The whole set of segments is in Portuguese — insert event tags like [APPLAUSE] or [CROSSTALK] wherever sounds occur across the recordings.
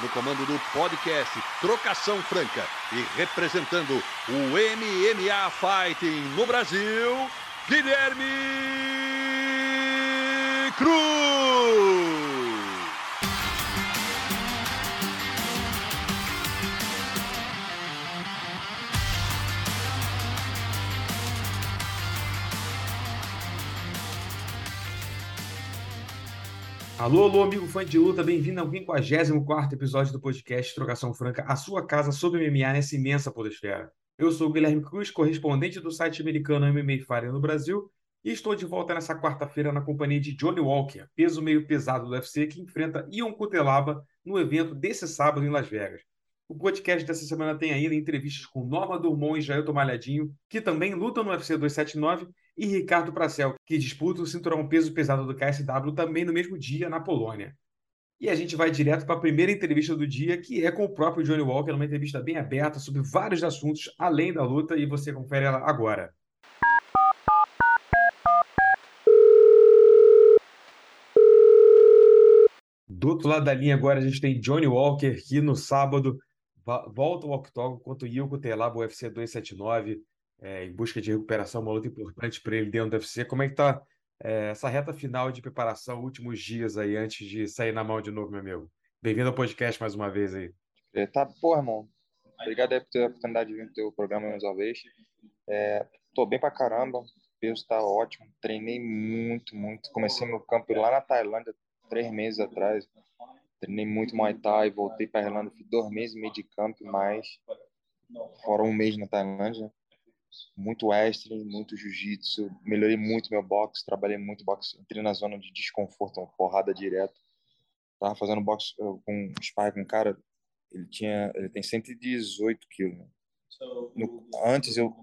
no comando do podcast Trocação Franca e representando o MMA Fighting no Brasil, Guilherme Cruz. Alô, alô, amigo fã de luta, bem-vindo ao 54 episódio do podcast Trocação Franca, a sua casa sobre MMA nessa imensa podosfera. Eu sou o Guilherme Cruz, correspondente do site americano MMA Fire no Brasil, e estou de volta nessa quarta-feira na companhia de Johnny Walker, peso meio pesado do UFC, que enfrenta Ion Cutelaba no evento desse sábado em Las Vegas. O podcast dessa semana tem ainda entrevistas com Norma Durmont e Jailton Malhadinho, que também lutam no UFC 279, e Ricardo Pracel, que disputa o cinturão peso pesado do KSW também no mesmo dia na Polônia. E a gente vai direto para a primeira entrevista do dia, que é com o próprio Johnny Walker, uma entrevista bem aberta sobre vários assuntos além da luta, e você confere ela agora. Do outro lado da linha agora a gente tem Johnny Walker, que no sábado volta ao octógono contra o Yilko Telaba, UFC 279, é, em busca de recuperação, uma luta importante para ele dentro do UFC. Como é que tá é, essa reta final de preparação, últimos dias aí, antes de sair na mão de novo, meu amigo? Bem-vindo ao podcast mais uma vez aí. É, tá, pô, irmão. Obrigado aí por ter a oportunidade de vir no teu programa mais uma vez. É, tô bem pra caramba, o peso tá ótimo, treinei muito, muito. Comecei meu campo lá na Tailândia três meses atrás. Treinei muito Muay Thai, voltei para Irlanda, fiz dois meses e meio de campo, mais fora um mês na Tailândia muito wrestling, muito jiu-jitsu, melhorei muito meu boxe, trabalhei muito boxe, entrei na zona de desconforto, uma porrada direto. Tava fazendo boxe com spy com um cara, ele tinha, ele tem 118 quilos. Né? No, antes eu,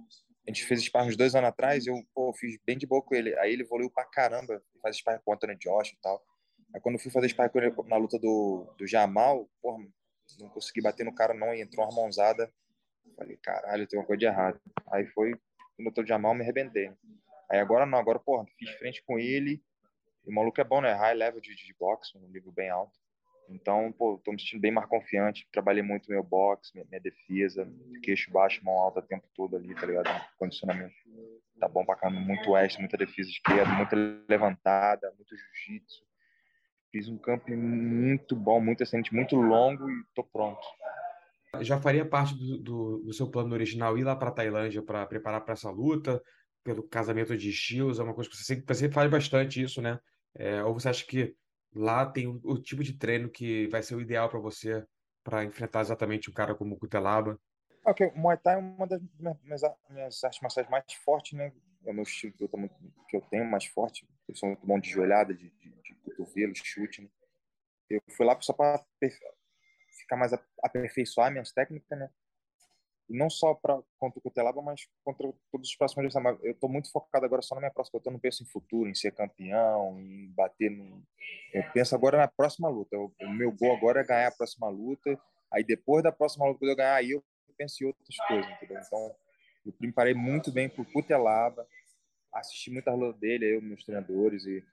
a gente fez spy uns dois anos atrás, eu pô, fiz bem de boa com ele. Aí ele evoluiu pra caramba, faz spy com o Anthony Josh e tal. Aí quando eu fui fazer spy com ele na luta do, do Jamal, porra, não consegui bater no cara não, e entrou uma mãozada Falei, caralho, tem uma coisa de errado. Aí foi, tô de Jamal, me arrebentei. Aí agora não, agora, porra, fiz frente com ele. E o maluco é bom, né? High level de, de boxe, um nível bem alto. Então, pô, tô me sentindo bem mais confiante. Trabalhei muito meu boxe, minha, minha defesa, queixo baixo, mão alta o tempo todo ali, tá ligado? Condicionamento tá bom pra caramba. Muito oeste, muita defesa esquerda, muita levantada, muito jiu-jitsu. Fiz um campo muito bom, muito excelente, muito longo e tô pronto já faria parte do, do, do seu plano original ir lá para Tailândia para preparar para essa luta, pelo casamento de estilos? É uma coisa que você sempre, faz bastante isso, né? É, ou você acha que lá tem o, o, tipo de treino que vai ser o ideal para você para enfrentar exatamente um cara como o Kutelaba? Ok, o Muay Thai é uma das minhas, minhas artes marciais mais fortes, né? É o meu estilo que eu, que eu tenho mais forte. Eu sou muito bom de joelhada, de, de, de cotovelo, de chute. Né? Eu fui lá só para ficar mais aperfeiçoar minhas técnicas, né? E não só para contra o Cutelaba, mas contra todos os próximos dias. Eu estou muito focado agora só na minha próxima luta. Eu não penso em futuro, em ser campeão, em bater no. Eu penso agora na próxima luta. O meu gol agora é ganhar a próxima luta. Aí depois da próxima luta, quando eu ganhar, aí eu penso em outras coisas, entendeu? Então, eu preparei muito bem para o Cutelaba, assisti muita luta dele, eu, meus treinadores, e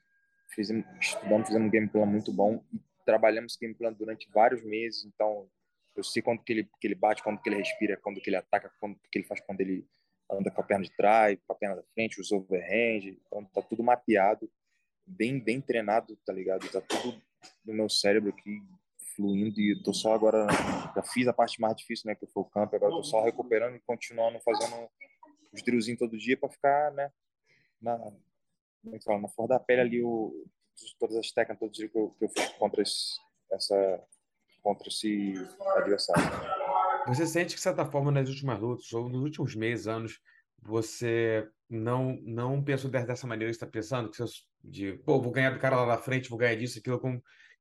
fizemos, estudamos, fizemos um game plan muito bom. E trabalhamos game plan durante vários meses, então eu sei quando que ele, que ele bate, quando que ele respira, quando que ele ataca, quando que ele faz quando ele anda com a perna de trás, com a perna da frente, os overhand, então tá tudo mapeado, bem bem treinado, tá ligado? Tá tudo no meu cérebro aqui fluindo e tô só agora já fiz a parte mais difícil, né, que foi o campo, agora tô só recuperando e continuando fazendo os drillzinhos todo dia para ficar, né, na, como é que fala, na flor da pele ali, o, todas as técnicas, todos os que eu, que eu fiz contra esse, essa, contra esse adversário. Você sente que, de certa forma, nas últimas lutas, ou nos últimos meses, anos, você não não pensou dessa maneira que está pensando, que você, de, pô, vou ganhar do cara lá na frente, vou ganhar disso, aquilo,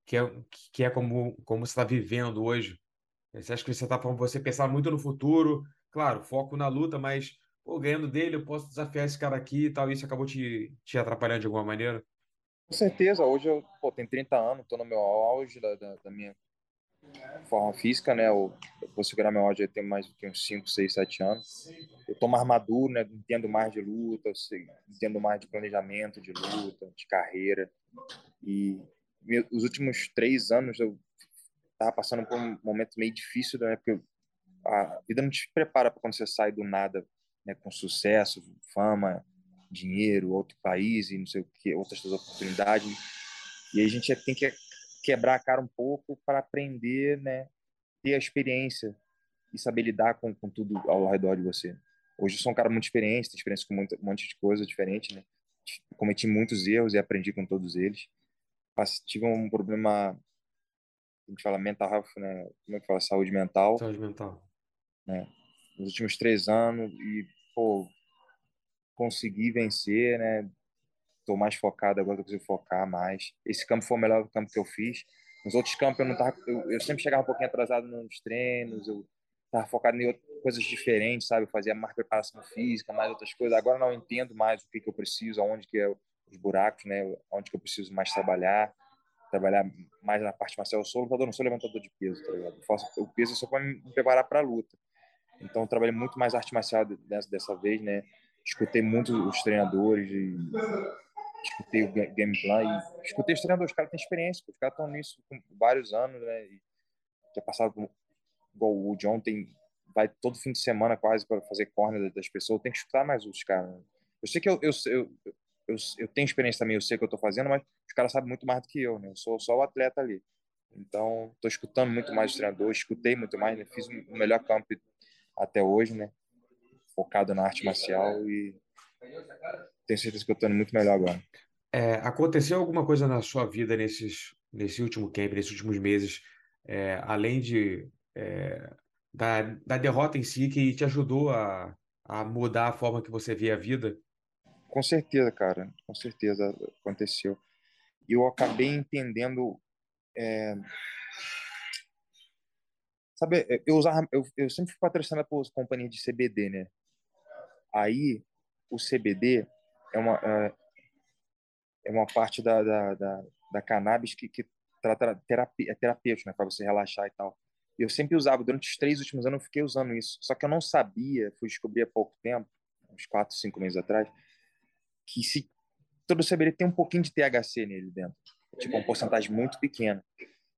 que é, que é como, como você está vivendo hoje? Você acha que, de certa forma, você pensar muito no futuro, claro, foco na luta, mas, pô, ganhando dele, eu posso desafiar esse cara aqui e tal, isso acabou te, te atrapalhando de alguma maneira? Com certeza, hoje eu pô, tenho 30 anos, estou no meu auge da, da, da minha forma física, né? Eu, eu vou segurar meu eu tenho mais do que uns 5, 6, 7 anos. Eu tô mais maduro, né? Entendo mais de luta, sei, entendo mais de planejamento de luta, de carreira. E os últimos três anos eu tava passando por um momento meio difícil, né? Porque a vida não te prepara para quando você sai do nada, né? Com sucesso, fama, dinheiro, outro país e não sei o que, outras oportunidades. E aí a gente tem que quebrar a cara um pouco para aprender, né, ter a experiência e saber lidar com, com tudo ao redor de você. Hoje eu sou um cara muito experiente, tenho experiência com muito, um monte de coisa diferente, né? Cometi muitos erros e aprendi com todos eles. Tive um problema, a gente fala mental health, né? Como é que fala? Saúde mental. Saúde mental. Né? Nos últimos três anos e, pô, consegui vencer, né? estou mais focado agora, eu consigo focar mais. Esse campo foi o melhor campo que eu fiz. Nos outros campos eu não tava, eu, eu sempre chegava um pouquinho atrasado nos treinos, eu estava focado em outras coisas diferentes, sabe? Eu fazia mais preparação física, mais outras coisas. Agora não entendo mais o que, que eu preciso, aonde que é os buracos, né? Onde que eu preciso mais trabalhar, trabalhar mais na parte marcial. Eu sou lutador, não sou levantador de peso, tá ligado? Eu faço o peso só para me preparar para a luta. Então eu trabalhei muito mais arte marcial dessa, dessa vez, né? Escutei muito os treinadores e escutei o game plan e escutei os treinadores, os caras têm experiência, os caras estão nisso com vários anos, né? E já passaram igual o John tem vai todo fim de semana quase para fazer corner das pessoas, tem que escutar mais os caras. Né? Eu sei que eu, eu, eu, eu, eu tenho experiência também, eu sei o que eu estou fazendo, mas os caras sabem muito mais do que eu, né? Eu sou só o atleta ali. Então, estou escutando muito mais os treinadores, escutei muito mais, né? Fiz o melhor campo até hoje, né? Focado na arte marcial e tenho certeza que eu estou muito melhor agora. É, aconteceu alguma coisa na sua vida nesses, nesse último camp, nesses últimos meses, é, além de é, da, da derrota em si, que te ajudou a, a mudar a forma que você via a vida? Com certeza, cara, com certeza aconteceu. Eu acabei entendendo. É... Sabe, eu, usava, eu, eu sempre fui patrocinado por companhias de CBD, né? Aí, o CBD é uma, é, é uma parte da, da, da, da cannabis que, que trata terapia, é terapêutico, né, para você relaxar e tal. Eu sempre usava, durante os três últimos anos eu fiquei usando isso. Só que eu não sabia, fui descobrir há pouco tempo, uns quatro, cinco meses atrás, que se todo CBD tem um pouquinho de THC nele dentro. Tipo, uma porcentagem muito pequena.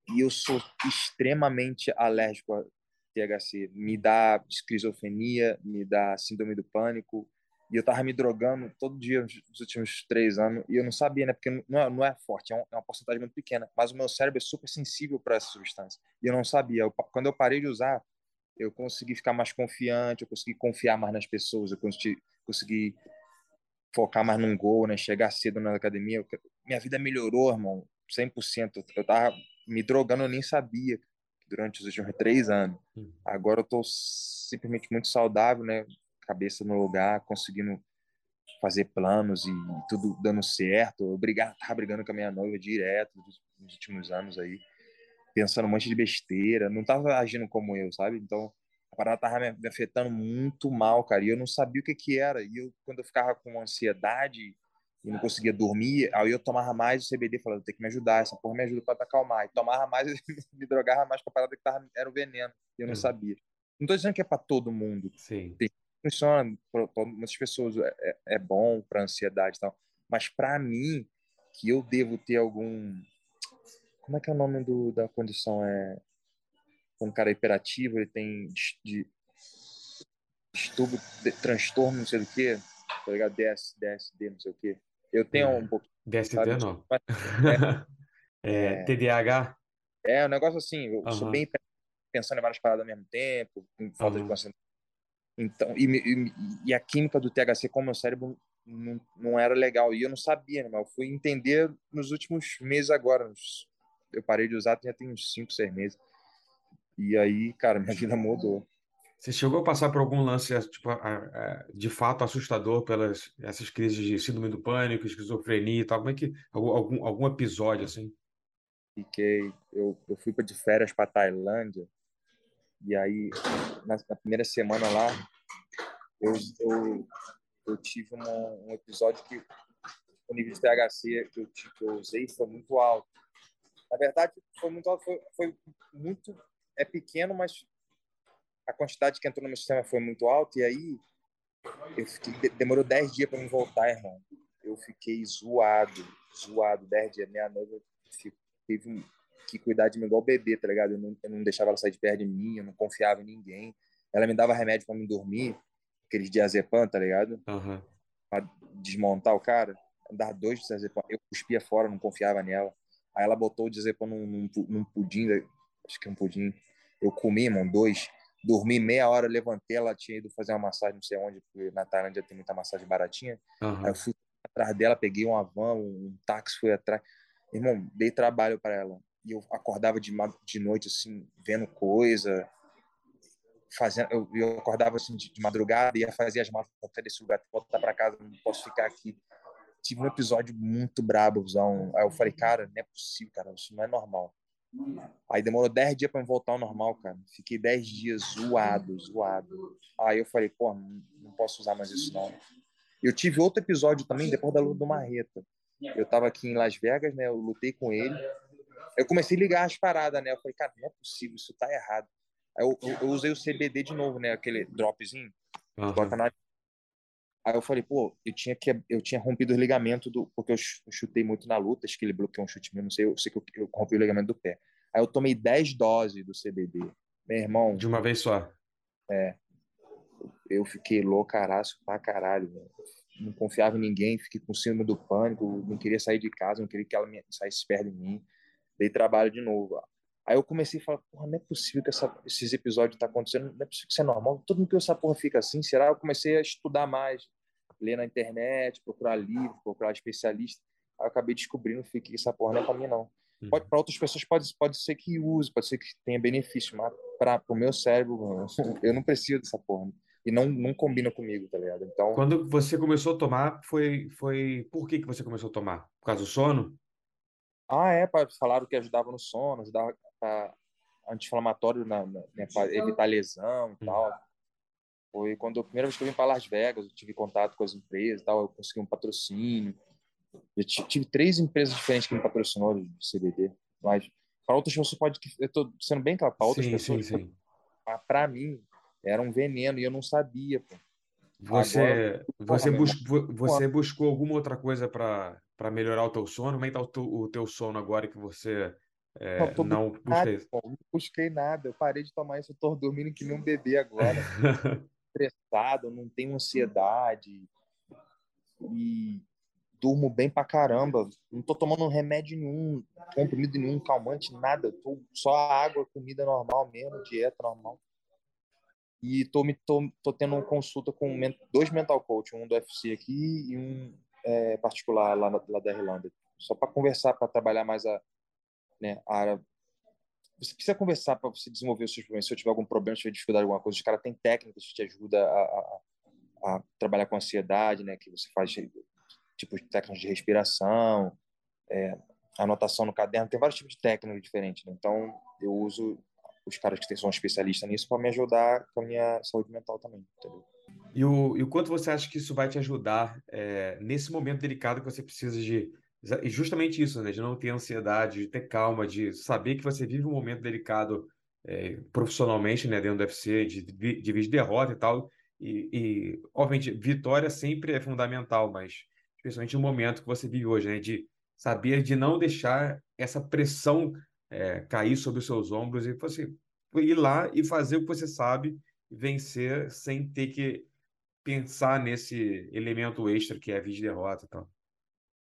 E eu sou extremamente alérgico a THC. Me dá esquizofrenia, me dá síndrome do pânico, e eu tava me drogando todo dia nos últimos três anos e eu não sabia, né? Porque não é, não é forte, é, um, é uma porcentagem muito pequena. Mas o meu cérebro é super sensível para essa substância. E eu não sabia. Eu, quando eu parei de usar, eu consegui ficar mais confiante, eu consegui confiar mais nas pessoas, eu consegui, consegui focar mais num gol, né? Chegar cedo na academia. Eu, minha vida melhorou, irmão, 100%. Eu tava me drogando, eu nem sabia durante os últimos três anos. Agora eu tô simplesmente muito saudável, né? cabeça no lugar, conseguindo fazer planos e tudo dando certo. Eu brigava, tava brigando com a minha noiva direto nos últimos anos aí, pensando um monte de besteira, não tava agindo como eu, sabe? Então, a parada tava me afetando muito mal, cara, e eu não sabia o que que era. E eu, quando eu ficava com ansiedade e não conseguia dormir, aí eu tomava mais o CBD, falando, tem que me ajudar, essa porra me ajuda para acalmar. E tomava mais, [LAUGHS] me drogava mais com a parada que tava, era o veneno, e eu não sabia. Não tô dizendo que é para todo mundo. Sim. Tem funciona para muitas pessoas é, é, é bom para ansiedade e tal mas para mim que eu devo ter algum como é que é o nome do, da condição é quando o cara é hiperativo ele tem de, distúrbio transtorno não sei do que tá ligado DS, DSD não sei o que eu tenho é. um pouco DSD sabe? não [LAUGHS] é, é, TDAH é um negócio assim eu uhum. sou bem pensando em várias paradas ao mesmo tempo com falta uhum. de concentração Então, e, e, e, a química do THC com o meu cérebro não, não era legal. E eu não sabia, né? Mas eu fui entender nos últimos meses agora. Eu parei de usar já tem uns 5, 6 meses. E aí, cara, [LAUGHS] minha vida mudou. Você chegou a passar por algum lance tipo, de fato assustador pelas essas crises de síndrome do pânico, esquizofrenia e tal? Como é que algum algum episódio assim? Fiquei, eu, eu fui de férias para Tailândia e aí na, na, primeira semana lá eu, eu, eu tive uma, um episódio que o nível de THC que eu, que eu usei foi muito alto. Na verdade, foi muito alto, foi, foi muito é pequeno, mas a quantidade que entrou no meu sistema foi muito alta e aí eu fiquei, demorou 10 dias para me voltar, irmão. Eu fiquei zoado, zoado, 10 dias, minha noiva teve que cuidar de mim igual bebê, tá ligado? Eu não, eu não deixava ela sair de perto de mim, eu não confiava em ninguém. Ela me dava remédio para me dormir, aqueles diazepam, tá ligado? Uhum. Pra desmontar o cara. Dar dois diazepam. Eu cuspia fora, não confiava nela. Aí ela botou o diazepam num, num, num pudim, acho que é um pudim. Eu comi, irmão, dois dormi meia hora, levantei, ela tinha ido fazer uma massagem, não sei onde, porque na Tailândia tem muita massagem baratinha. Uhum. Aí eu fui atrás dela, peguei uma van, um táxi, fui atrás. Irmão, dei trabalho para ela. E eu acordava de, de noite, assim, vendo coisa, fazendo. Eu, eu acordava, assim, de, de madrugada, ia fazer as malas desse lugar, voltar para casa, não posso ficar aqui. Tive um episódio muito brabo, Aí eu falei, cara, não é possível, cara, isso não é normal. Aí demorou 10 dias para voltar ao normal, cara. Fiquei 10 dias zoado, zoado. Aí eu falei, pô, não posso usar mais isso não. Eu tive outro episódio também depois da luta do Marreta. Eu tava aqui em Las Vegas, né? Eu lutei com ele. Eu comecei a ligar as paradas, né? Eu falei, cara, não é possível, isso tá errado. Aí eu, eu, eu usei o CBD de novo, né? Aquele dropzinho. Uhum. Bota na Aí eu falei, pô, eu tinha que eu tinha rompido o ligamento do porque eu chutei muito na luta, acho que ele bloqueou um chute meu, não sei, eu sei que eu, eu rompi o ligamento do pé. Aí eu tomei 10 doses do CBD. Meu irmão, de uma vez só. É. Eu fiquei loucaraço pra caralho, Não confiava em ninguém, fiquei com síndrome do pânico, não queria sair de casa, não queria que ela saísse perto de mim. Dei trabalho de novo. Aí eu comecei a falar, porra, não é possível que essa, esses episódios estão tá acontecendo, não é possível que isso é normal. Todo mundo que essa porra fica assim, será? Eu comecei a estudar mais, ler na internet, procurar livro, procurar especialista. Aí eu acabei descobrindo que essa porra não é pra mim, não. Uhum. Pode, para outras pessoas pode, pode ser que use, pode ser que tenha benefício, mas para o meu cérebro, [LAUGHS] eu não preciso dessa porra. E não, não combina comigo, tá ligado? Então. Quando você começou a tomar, foi, foi. Por que, que você começou a tomar? Por causa do sono? Ah, é, falaram que ajudava no sono, ajudava anti-inflamatório na, na, né, para evitar lesão e tal. Foi quando a primeira vez que eu vim para Las Vegas, eu tive contato com as empresas e tal, eu consegui um patrocínio. Eu tive três empresas diferentes que me patrocinou de CBD, mas para outras pessoas pode eu estou sendo bem claro, para outras sim, pessoas, sim, para mim era um veneno e eu não sabia, pô. Você, Agora, você, bus, você buscou alguma outra coisa para melhorar o teu sono? Como é que tá o teu, o teu sono agora que você é, não, não busquei. Nada, não busquei nada. Eu parei de tomar isso, eu tô dormindo que nem um bebê agora. [LAUGHS] Estressado, não tenho ansiedade. E durmo bem pra caramba. Não tô tomando remédio nenhum, comprimido nenhum, calmante, nada. Tô só água, comida normal mesmo, dieta normal. E tô, me, tô, tô tendo uma consulta com dois mental coach, um do UFC aqui e um é, particular lá, lá da Irlanda. Só para conversar, para trabalhar mais a, né, a área. Você precisa conversar para você desenvolver os seus problemas. Se eu tiver algum problema, se eu tiver dificuldade alguma coisa, os caras têm técnicas que te ajudam a, a, a, trabalhar com ansiedade, né? Que você faz tipo técnicas de respiração, é, anotação no caderno. Tem vários tipos de técnicas diferentes. Né? Então, eu uso os caras que são especialistas nisso para me ajudar com a minha saúde mental também. Entendeu? E o, e o quanto você acha que isso vai te ajudar é, nesse momento delicado que você precisa de e justamente isso, né? De não ter ansiedade, de ter calma, de saber que você vive um momento delicado é, profissionalmente, né? Dentro do UFC, de, de, de derrota e tal. E, e, obviamente, vitória sempre é fundamental, mas especialmente no momento que você vive hoje, né? De saber de não deixar essa pressão é, cair sobre os seus ombros e você ir lá e fazer o que você sabe, vencer sem ter que pensar nesse elemento extra que é a vice-derrota e tal.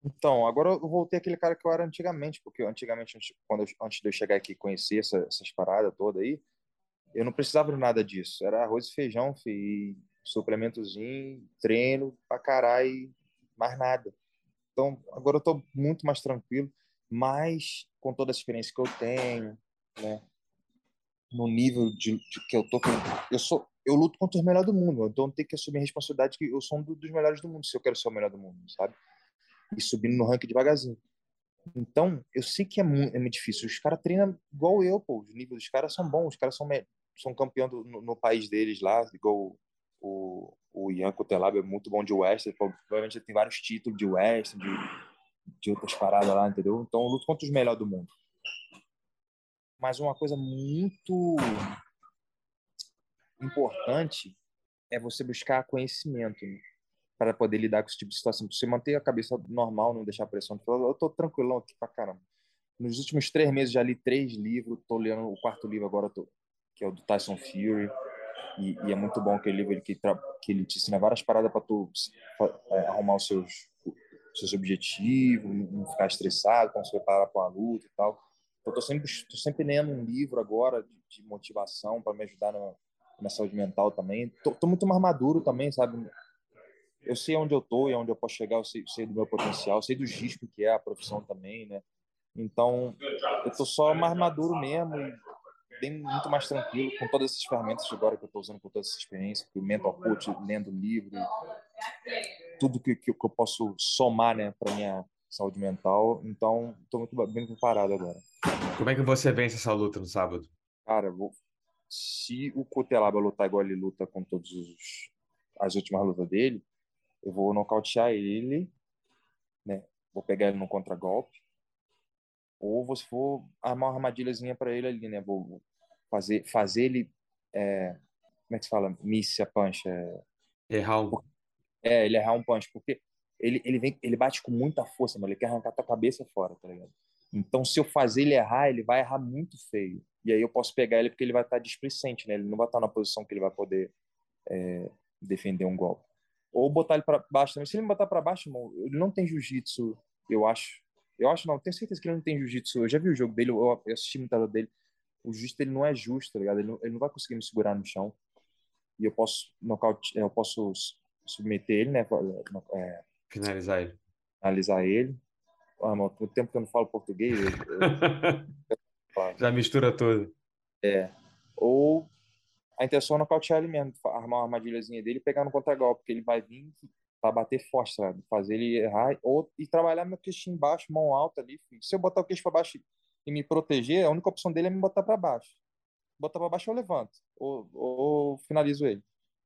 Então, agora eu voltei aquele cara que eu era antigamente, porque antigamente, quando eu, antes de eu chegar aqui e conhecer essa, essas paradas todas aí, eu não precisava de nada disso. Era arroz e feijão, fi, suplementozinho, treino pra caralho e mais nada. Então, agora eu tô muito mais tranquilo, mas com toda a experiência que eu tenho, né? No nível de, de que eu tô, eu sou, eu luto contra os melhores do mundo, então tenho que assumir a responsabilidade que eu sou um dos melhores do mundo, se eu quero ser o melhor do mundo, sabe? E subindo no ranking devagarzinho. Então, eu sei que é muito, é muito difícil. Os caras treinam igual eu, pô. Os níveis dos caras são bons. Os caras são, são campeão do, no, no, país deles lá, igual o, o Ian Cotelab é muito bom de Western. Provavelmente tem vários títulos de Western, de, de outras paradas lá, entendeu? Então, eu luto contra os melhores do mundo. Mas uma coisa muito importante é você buscar conhecimento. Né? Para poder lidar com esse tipo de situação. Você manter a cabeça normal, não deixar pressão. Eu tô tranquilão aqui pra caramba. Nos últimos três meses já li três livros, tô lendo o quarto livro agora, tô, que é o do Tyson Fury. E, e, é muito bom aquele livro que, que ele te ensina várias paradas para tu é, arrumar os seus, seus objetivos, não ficar estressado, como se preparar para uma luta e tal. Então, tô sempre, tô sempre lendo um livro agora de, de motivação para me ajudar na, na saúde mental também. Tô muito mais maduro também, sabe? Eu sei onde eu tô e onde eu posso chegar, eu sei, sei do meu potencial, sei dos riscos que é a profissão também, né? Então, eu tô só mais maduro mesmo bem muito mais tranquilo com todas essas ferramentas agora que eu tô usando com toda essa experiência, o mental coach, lendo livro, tudo que, que eu posso somar, né, para minha saúde mental. Então, tô muito bem preparado agora. Como é que você vence essa luta no sábado? Cara, vou... se o Cotelaba lutar igual ele luta com todos os as últimas lutas dele, eu vou nocautear ele, né? Vou pegar ele no contragolpe. Ou você for armar uma armadilhazinha para ele ali, né? Vou fazer, fazer ele. É, como é que se fala? Miss a punch. É... Errar um. É, ele errar um punch. Porque ele, ele, vem, ele bate com muita força, mas ele quer arrancar tua cabeça fora, tá ligado? Então, se eu fazer ele errar, ele vai errar muito feio. E aí eu posso pegar ele porque ele vai estar displicente, né? Ele não vai estar na posição que ele vai poder é, defender um golpe ou botar ele para baixo também. Se ele me botar para baixo, irmão, ele não tem jiu-jitsu, eu acho. Eu acho não, tenho certeza que ele não tem jiu-jitsu. Eu já vi o jogo dele, eu, assisti muita dele. O jiu-jitsu dele não é justo, tá ligado? Ele não, ele não vai conseguir me segurar no chão. E eu posso nocaute, eu posso submeter ele, né? É, finalizar ele. Finalizar ele. Ah, irmão, o tempo que eu não falo português. Eu, eu... já mistura tudo. É. Ou a intenção é nocautear ele mesmo, armar uma armadilhazinha dele e pegar no contragolpe, porque ele vai vir para bater forte, sabe? Fazer ele errar ou, e trabalhar meu queixo embaixo, mão alta ali. Filho. Se eu botar o queixo para baixo e me proteger, a única opção dele é me botar para baixo. Botar para baixo eu levanto ou, ou finalizo ele.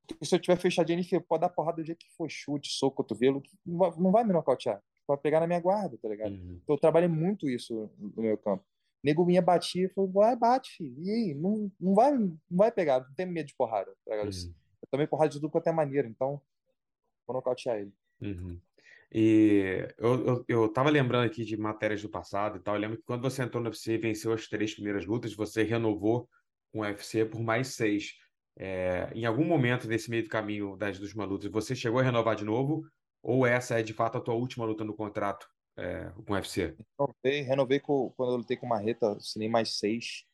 Porque se eu tiver fechadinho, ele pode dar porrada do jeito que for, chute, soco, cotovelo, não vai, não vai me nocautear. Vai pegar na minha guarda, tá ligado? Uhum. Então eu trabalhei muito isso no meu campo nego vinha, batia e falou, vai, bate, filho. E aí? Não, não, vai, não vai pegar, não tem medo de porrada. Tá uhum. Eu tomei porrada de tudo quanto é maneira, então vou nocautear ele. Uhum. E eu, eu, eu tava lembrando aqui de matérias do passado e tal. Eu lembro que quando você entrou no UFC e venceu as três primeiras lutas, você renovou com o UFC por mais seis. É, em algum momento desse meio do caminho das últimas lutas, você chegou a renovar de novo? Ou essa é de fato a tua última luta no contrato é, com o UFC? Renovei, renovei com, quando eu lutei com o Marreta, assinei mais seis.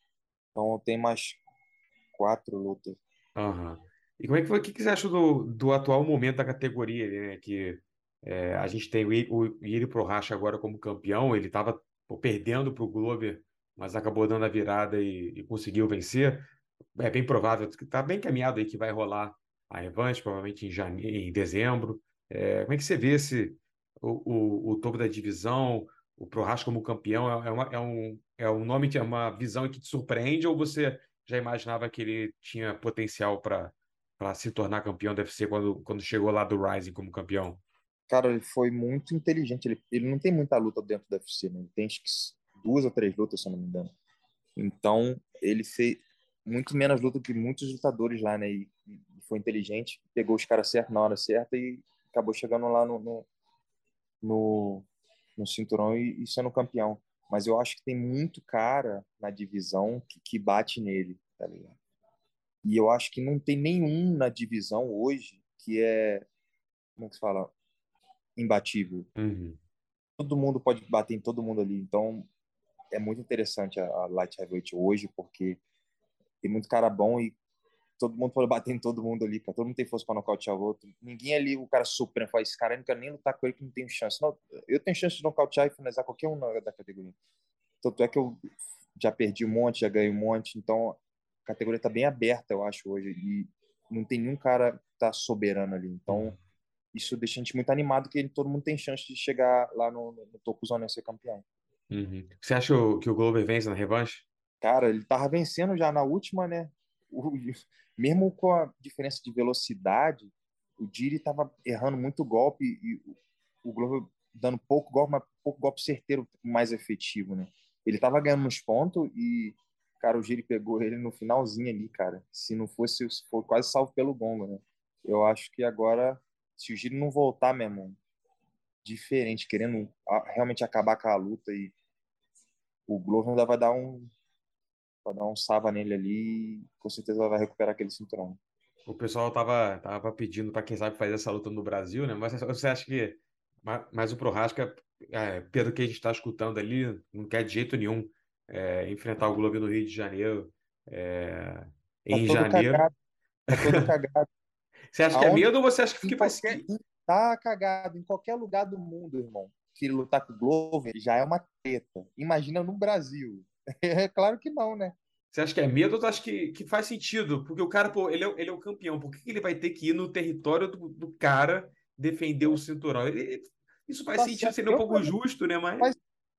Então tem mais quatro lutas. Uhum. E como é que foi? O que, você acha do, do atual momento da categoria, né? Que é, a gente tem o, o Iri Prohacha agora como campeão, ele estava perdendo para o Glover, mas acabou dando a virada e, e conseguiu vencer. É bem provável que está bem caminhado aí que vai rolar a revanche, provavelmente em, janeiro, em dezembro. É, como é que você vê esse, o, o, o topo da divisão, o Prohash como campeão, é, é, uma, é, um, é um nome que é uma visão que te surpreende ou você já imaginava que ele tinha potencial para se tornar campeão do UFC quando, quando chegou lá do Rising como campeão? Cara, ele foi muito inteligente. Ele, ele não tem muita luta dentro do UFC, né? Ele tem duas ou três lutas, se eu não me engano. Então, ele fez muito menos luta que muitos lutadores lá, né? E, e foi inteligente, pegou os caras certos na hora certa e acabou chegando lá no, no, no, no cinturão e, e sendo campeão. Mas eu acho que tem muito cara na divisão que, que bate nele, tá ligado? E eu acho que não tem nenhum na divisão hoje que é, como é que se fala? Imbatível. Uhum. Todo mundo pode bater em todo mundo ali. Então, é muito interessante a, a Light Heavyweight hoje, porque tem muito cara bom e todo mundo pode bater em todo mundo ali, cara. Todo mundo tem força para nocautear o outro. Ninguém ali, o cara supremo, fala, esse cara eu não quero nem lutar com ele que não tem chance. Não, eu tenho chance de nocautear e finalizar qualquer um da categoria. Tanto é que eu já perdi um monte, já ganhei um monte, então a categoria tá bem aberta, eu acho, hoje. E não tem nenhum cara que tá soberano ali. Então, isso deixa a gente muito animado que todo mundo tem chance de chegar lá no, no, no topo zona e ser campeão. Uhum. Você acha que o Glover vence na revanche? Cara, ele tava vencendo já na última, né? O, mesmo com a diferença de velocidade, o Diri tava errando muito golpe e o Glover dando pouco golpe, mas pouco golpe certeiro, mais efetivo, né? Ele tava ganhando uns pontos e, cara, o Giri pegou ele no finalzinho ali, cara. Se não fosse, foi quase salvo pelo gongo, né? Eu acho que agora, se o Giri não voltar, meu irmão, diferente, querendo realmente acabar com a luta e o Glover ainda vai dar um vai dar um sava nele ali com certeza vai recuperar aquele cinturão. O pessoal tava, tava pedindo para quem sabe fazer essa luta no Brasil, né? Mas você acha que mas o Prohaska, é, pelo que a gente está escutando ali, não quer de jeito nenhum é, enfrentar o Globo no Rio de Janeiro é, tá em janeiro. Cagado. Tá todo [LAUGHS] cagado. Você acha Aonde... que é medo ou você acha que vai ser? Tá cagado em qualquer lugar do mundo, irmão. Que lutar com o Glover já é uma treta. Imagina no Brasil. É claro que não, né? Você acha que é medo ou você acha que, que faz sentido? Porque o cara, pô, ele é, ele é o campeão. Por que, que ele vai ter que ir no território do, do cara defender o cinturão? Ele, isso faz tá sentido, seria um pouco justo, né? Mas. Faz,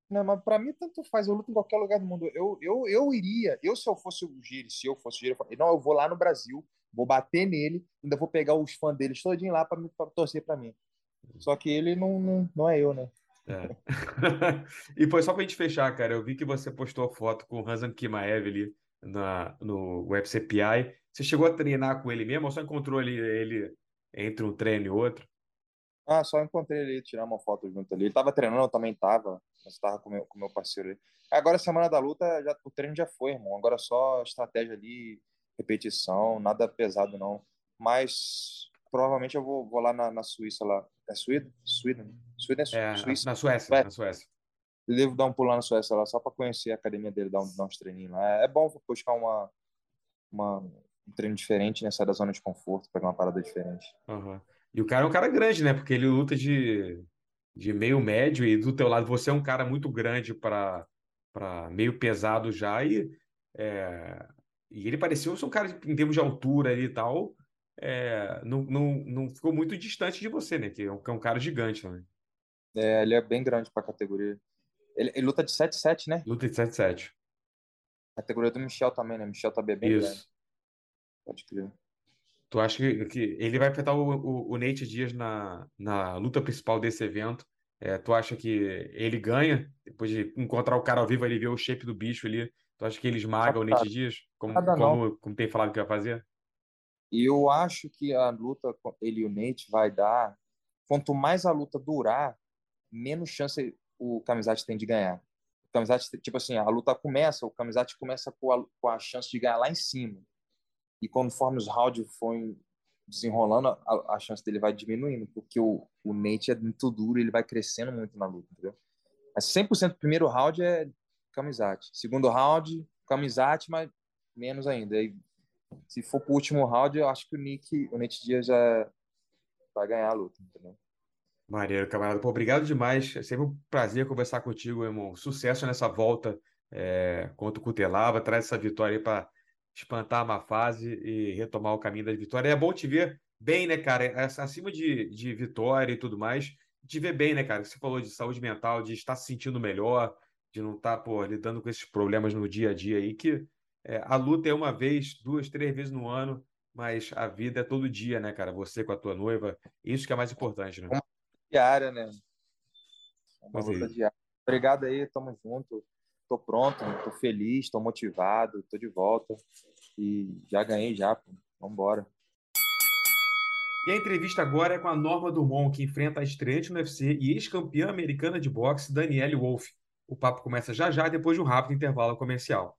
né, mas para mim, tanto faz. Eu luto em qualquer lugar do mundo. Eu, eu, eu iria, eu se eu fosse o Giri, se eu fosse o Giri, eu falaria, não, eu vou lá no Brasil, vou bater nele, ainda vou pegar os fãs deles todinho lá para torcer para mim. Só que ele não, não, não é eu, né? É. [LAUGHS] e foi só pra gente fechar, cara. Eu vi que você postou foto com o Hansan Kimaev ali na, no UFCPI. Você chegou a treinar com ele mesmo ou só encontrou ele entre um treino e outro? Ah, só encontrei ele, tirar uma foto junto ali. Ele tava treinando, eu também tava, mas tava com meu, com meu parceiro ali. Agora, semana da luta, já, o treino já foi, irmão. Agora só estratégia ali, repetição, nada pesado não. Mas provavelmente eu vou, vou lá na, na Suíça lá. É Suída? Suída? Suída é, é Suíça? Na Suécia, na Suécia. Eu devo dar um pulo lá na Suécia lá, só para conhecer a academia dele, dar, um, dar uns treininhos lá. É, é bom buscar uma, uma, um treino diferente, né? Sair da zona de conforto, pegar uma parada diferente. Uhum. E o cara é um cara grande, né? Porque ele luta de, de meio médio e do teu lado você é um cara muito grande para para meio pesado já e é, e ele pareceu ser um cara em termos de altura ali e tal, é, não, não, não ficou muito distante de você, né? Que é um, que é um cara gigante também. É, ele é bem grande para a categoria. Ele, ele, luta de 7-7, né? Luta de 7-7. Categoria do Michel também, né? Michel tá bem Isso. grande. Pode crer. Tu acha que, que ele vai enfrentar o, o, o, Nate Dias na, na luta principal desse evento? É, tu acha que ele ganha? Depois de encontrar o cara ao vivo, ele vê o shape do bicho ali. Tu acha que ele esmaga o Nate Dias? Como, como, como tem falado que vai fazer? Eu acho que a luta ele e o Nate vai dar. Quanto mais a luta durar, menos chance o Kamizat tem de ganhar. O tipo assim, a luta começa, o Kamizat começa com a, com a chance de ganhar lá em cima. E conforme os rounds foram desenrolando, a, a, chance dele vai diminuindo, porque o, o Nate é muito duro e ele vai crescendo muito na luta, entendeu? Mas 100% primeiro round é Kamizat. Segundo round, Kamizat, mas menos ainda. E se for pro último round, eu acho que o Nick, o Nate Diaz já vai ganhar a luta, entendeu? Maneiro, camarada. Pô, obrigado demais. É sempre um prazer conversar contigo, irmão. Sucesso nessa volta é, contra o Cutelava. Traz essa vitória aí para espantar uma fase e retomar o caminho da vitória. É bom te ver bem, né, cara? É, acima de, de vitória e tudo mais, te ver bem, né, cara? Você falou de saúde mental, de estar se sentindo melhor, de não estar, pô, lidando com esses problemas no dia a dia aí, que é, a luta é uma vez, duas, três vezes no ano, mas a vida é todo dia, né, cara? Você com a tua noiva, isso que é mais importante, né? Uma diária, né? Uma luta diária. Obrigado aí, tamo junto tô pronto, tô feliz, tô motivado, tô de volta e já ganhei já, pô. Vambora. E a entrevista agora é com a Norma Dumont, que enfrenta a estreante no UFC e ex-campeã americana de boxe, Danielle Wolf. O papo começa já já, depois de um rápido intervalo comercial.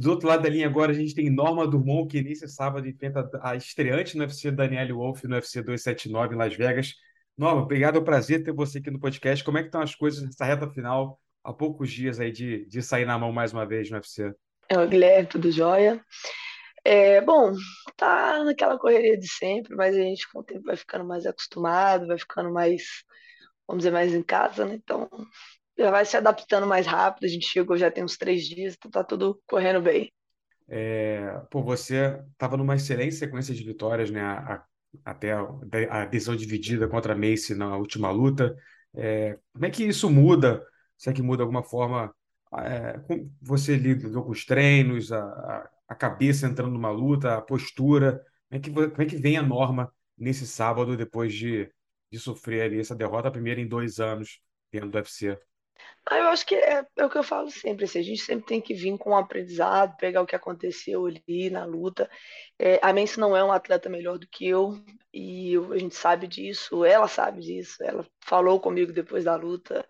Do outro lado da linha agora a gente tem Norma Dumont, que nesse sábado enfrenta a estreante no UFC Danielle Wolf no UFC 279 em Las Vegas. Norma, obrigado, é um prazer ter você aqui no podcast. Como é que estão as coisas nessa reta final, há poucos dias aí de, de sair na mão mais uma vez no UFC? É o Guilherme, tudo jóia. É, bom, tá naquela correria de sempre, mas a gente com o tempo vai ficando mais acostumado, vai ficando mais, vamos dizer, mais em casa, né? Então já vai se adaptando mais rápido. A gente chegou já tem uns três dias, então tá tudo correndo bem. É, pô, você estava numa excelente sequência de vitórias, né? A, a, até a, a, decisão dividida contra a Macy na última luta. É, como é que isso muda? Se é que muda de alguma forma? É, você lidou com os treinos, a, a cabeça entrando numa luta, a postura. Como é que, como é que vem a norma nesse sábado, depois de, de sofrer ali essa derrota, a primeira em dois anos dentro do UFC? Ah, eu acho que é, é o que eu falo sempre, assim, a gente sempre tem que vir com um aprendizado, pegar o que aconteceu ali na luta. É, a Mense não é um atleta melhor do que eu, e eu, a gente sabe disso, ela sabe disso, ela falou comigo depois da luta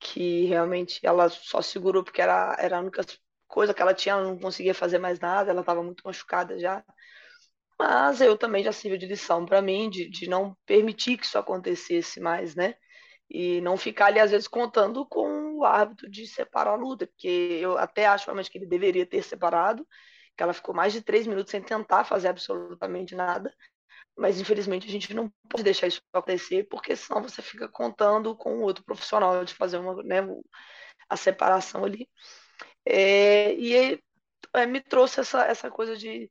que realmente ela só segurou porque era, era a única coisa que ela tinha, ela não conseguia fazer mais nada, ela estava muito machucada já. Mas eu também já sirvo de lição para mim, de, de não permitir que isso acontecesse mais, né? E não ficar ali, às vezes, contando com o árbitro de separar a luta, porque eu até acho realmente que ele deveria ter separado, que ela ficou mais de três minutos sem tentar fazer absolutamente nada, mas infelizmente a gente não pode deixar isso acontecer, porque senão você fica contando com o outro profissional de fazer uma, né, a separação ali. É, e é, me trouxe essa, essa coisa de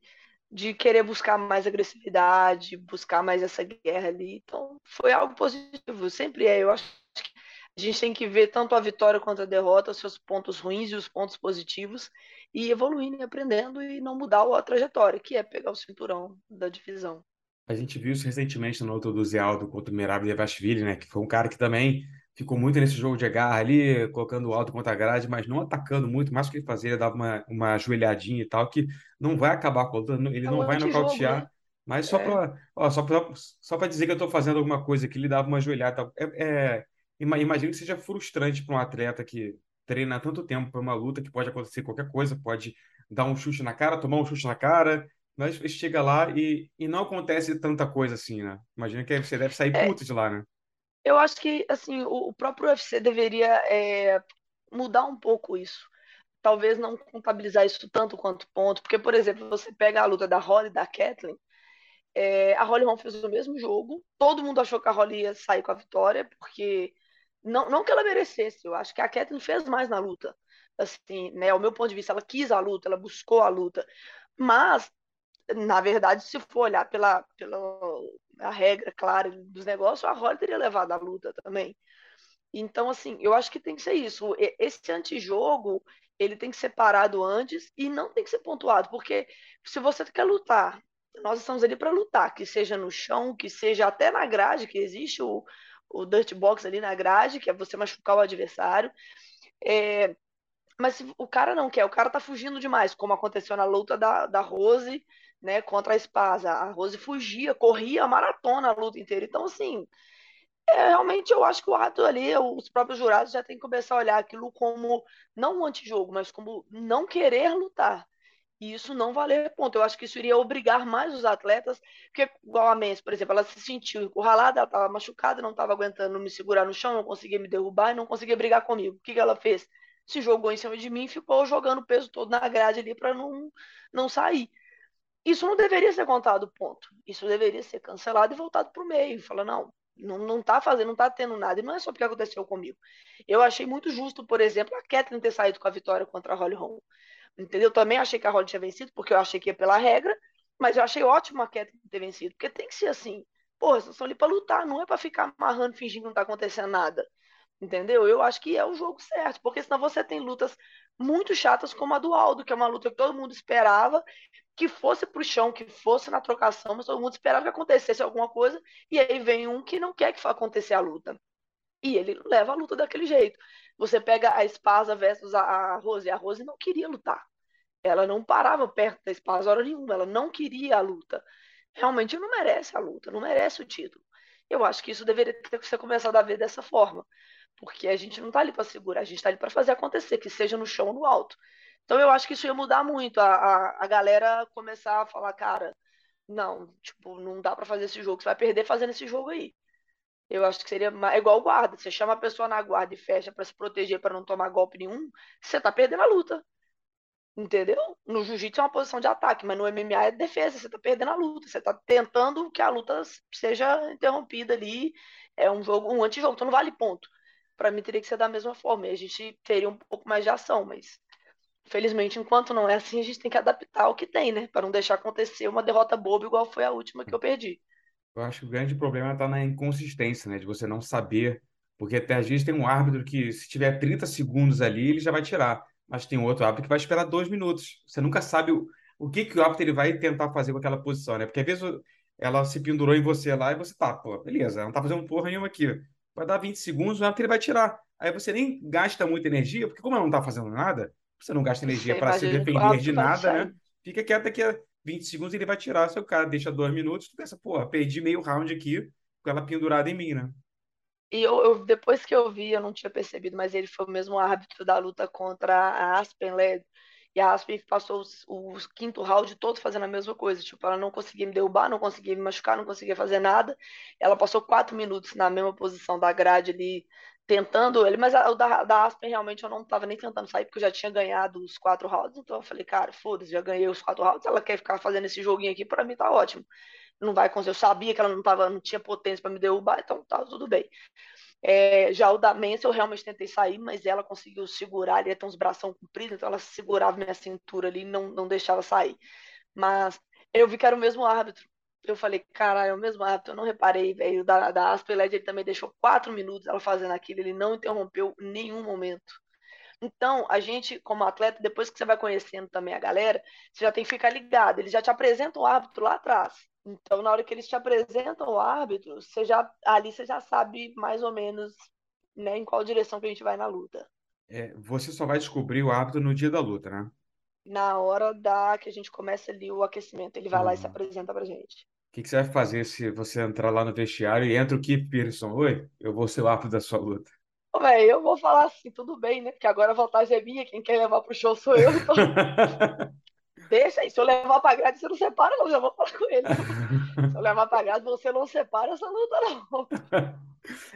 de querer buscar mais agressividade, buscar mais essa guerra ali. Então, foi algo positivo, sempre é. Eu acho que A gente tem que ver tanto a vitória quanto a derrota, os seus pontos ruins e os pontos positivos, e evoluindo e aprendendo e não mudar a trajetória, que é pegar o cinturão da divisão. A gente viu isso recentemente no outro do Zé Aldo contra o Merab Devashvili, né? Que foi um cara que também ficou muito nesse jogo de garra ali, colocando alto contra a grade, mas não atacando muito, mais o que ele fazia, ele dava uma, uma ajoelhadinha e tal, que não vai acabar com ele é não vai nocautear. Né? Mas só é. para só pra, só dizer que eu estou fazendo alguma coisa que ele dava uma ajoelhada. É, é, imagino que seja frustrante para um atleta que treina tanto tempo para uma luta que pode acontecer qualquer coisa, pode dar um chute na cara, tomar um chute na cara, mas chega lá e, e não acontece tanta coisa assim, né? Imagina que você deve sair é, puto de lá, né? Eu acho que assim o, o próprio UFC deveria é, mudar um pouco isso. Talvez não contabilizar isso tanto quanto ponto, porque, por exemplo, você pega a luta da Holly e da Kathleen, é, a Holly Holm fez o mesmo jogo, todo mundo achou que a Holly ia sair com a vitória, porque não, não que ela merecesse, eu acho que a Kathleen fez mais na luta. Assim, né, ao meu ponto de vista, ela quis a luta, ela buscou a luta. Mas, na verdade, se for olhar pela, pela a regra clara dos negócios, a Holly teria levado a luta também. Então, assim, eu acho que tem que ser isso. Esse antijogo, ele tem que ser parado antes e não tem que ser pontuado, porque se você quer lutar, nós estamos ali para lutar, que seja no chão, que seja até na grade, que existe o, o dirt box ali na grade, que é você machucar o adversário. É, mas se o cara não quer, o cara tá fugindo demais, como aconteceu na luta da, da Rose, né, contra a Espasa. A Rose fugia, corria a maratona a luta inteira. Então, assim, é, realmente eu acho que o ato ali, os próprios jurados já têm que começar a olhar aquilo como não um antijogo, mas como não querer lutar e isso não valer ponto. Eu acho que isso iria obrigar mais os atletas, porque, igual a Mendes, por exemplo, ela se sentiu encurralada, ela estava machucada, não estava aguentando me segurar no chão, não conseguia me derrubar e não conseguia brigar comigo. O que, que ela fez? Se jogou em cima de mim e ficou jogando o peso todo na grade ali para não, não sair. Isso não deveria ser contado ponto. Isso deveria ser cancelado e voltado para o meio. Fala, não, não, não tá fazendo, não tá tendo nada. E não é só porque aconteceu comigo. Eu achei muito justo, por exemplo, a Kathleen ter saído com a vitória contra a Holly Holm. Entendeu? Também achei que a Holly tinha vencido, porque eu achei que ia pela regra, mas eu achei ótimo a Kathleen ter vencido, porque tem que ser assim. Pô, vocês estão ali para lutar, não é para ficar amarrando, fingindo que não tá acontecendo nada. Entendeu? Eu acho que é o jogo certo, porque senão você tem lutas muito chatas como a do Aldo, que é uma luta que todo mundo esperava que fosse pro chão, que fosse na trocação, mas todo mundo esperava que acontecesse alguma coisa, e aí vem um que não quer que aconteça a luta. E ele leva a luta daquele jeito. Você pega a Espasa versus a Rose. A Rose não queria lutar. Ela não parava perto da Espasa hora nenhuma. Ela não queria a luta. Realmente não merece a luta, não merece o título. Eu acho que isso deveria ter ser começado a ver dessa forma. Porque a gente não está ali para segurar, a gente está ali para fazer acontecer, que seja no chão ou no alto. Então eu acho que isso ia mudar muito. A, a, a galera começar a falar, cara, não, tipo, não dá para fazer esse jogo, você vai perder fazendo esse jogo aí. Eu acho que seria é igual guarda. Você chama a pessoa na guarda e fecha para se proteger, para não tomar golpe nenhum, você tá perdendo a luta. Entendeu? No jiu-jitsu é uma posição de ataque, mas no MMA é defesa, você tá perdendo a luta, você tá tentando que a luta seja interrompida ali. É um jogo, um antijogo, então não vale ponto. Para mim teria que ser da mesma forma, e a gente teria um pouco mais de ação, mas felizmente, enquanto não é assim, a gente tem que adaptar o que tem, né? Para não deixar acontecer uma derrota boba igual foi a última que eu perdi. Eu acho que o grande problema está na inconsistência, né? De você não saber. Porque até às vezes tem um árbitro que, se tiver 30 segundos ali, ele já vai tirar. Mas tem outro árbitro que vai esperar dois minutos. Você nunca sabe o, o que, que o árbitro ele vai tentar fazer com aquela posição, né? Porque às vezes ela se pendurou em você lá e você tá, pô, beleza, ela não tá fazendo porra nenhuma aqui. Vai dar 20 segundos, o ele vai tirar. Aí você nem gasta muita energia, porque como ela não tá fazendo nada, você não gasta energia para se defender de nada, né? Fica quieto que 20 segundos ele vai tirar. Se o cara deixa dois minutos, tu pensa, pô, perdi meio round aqui com ela pendurada em mim, né? E eu, eu, depois que eu vi, eu não tinha percebido, mas ele foi o mesmo árbitro da luta contra a Aspen Led. E a Aspen passou o, quinto round todo fazendo a mesma coisa. Tipo, ela não conseguia me derrubar, não conseguia me machucar, não conseguia fazer nada. Ela passou quatro minutos na mesma posição da grade ali, tentando ele, mas o da, da Aspen realmente eu não tava nem tentando sair, porque eu já tinha ganhado os quatro rounds, então eu falei, cara, foda-se, já ganhei os quatro rounds, ela quer ficar fazendo esse joguinho aqui, para mim tá ótimo. Não vai conseguir, eu sabia que ela não tava, não tinha potência para me derrubar, então tá tudo bem. É, já o da Mensa eu realmente tentei sair, mas ela conseguiu segurar, ele tem uns bração compridos, então ela segurava minha cintura ali e não, não deixava sair. Mas eu vi que era o mesmo árbitro. eu falei, caralho, é o mesmo árbitro, eu não reparei, velho. Da, da Aspeled ele também deixou quatro minutos ela fazendo aquilo, ele não interrompeu nenhum momento. Então, a gente, como atleta, depois que você vai conhecendo também a galera, você já tem que ficar ligado. Eles já te apresentam o árbitro lá atrás. Então, na hora que eles te apresentam o árbitro, você já, ali você já sabe mais ou menos né, em qual direção que a gente vai na luta. É, você só vai descobrir o árbitro no dia da luta, né? Na hora da que a gente começa ali o aquecimento, ele vai lá e se Uhum. apresenta pra gente. O que que você vai fazer se você entrar lá no vestiário e entra o Keith Pearson? Oi, eu vou ser o árbitro da sua luta. Ô, eu vou falar assim, tudo bem, né? Porque agora a vantagem é minha, quem quer levar pro show sou eu, então [LAUGHS] deixa aí. Se eu levar pra grade, você não separa, não. Já vou falar com ele. Se eu levar pra grade, você não separa essa luta, não. [LAUGHS]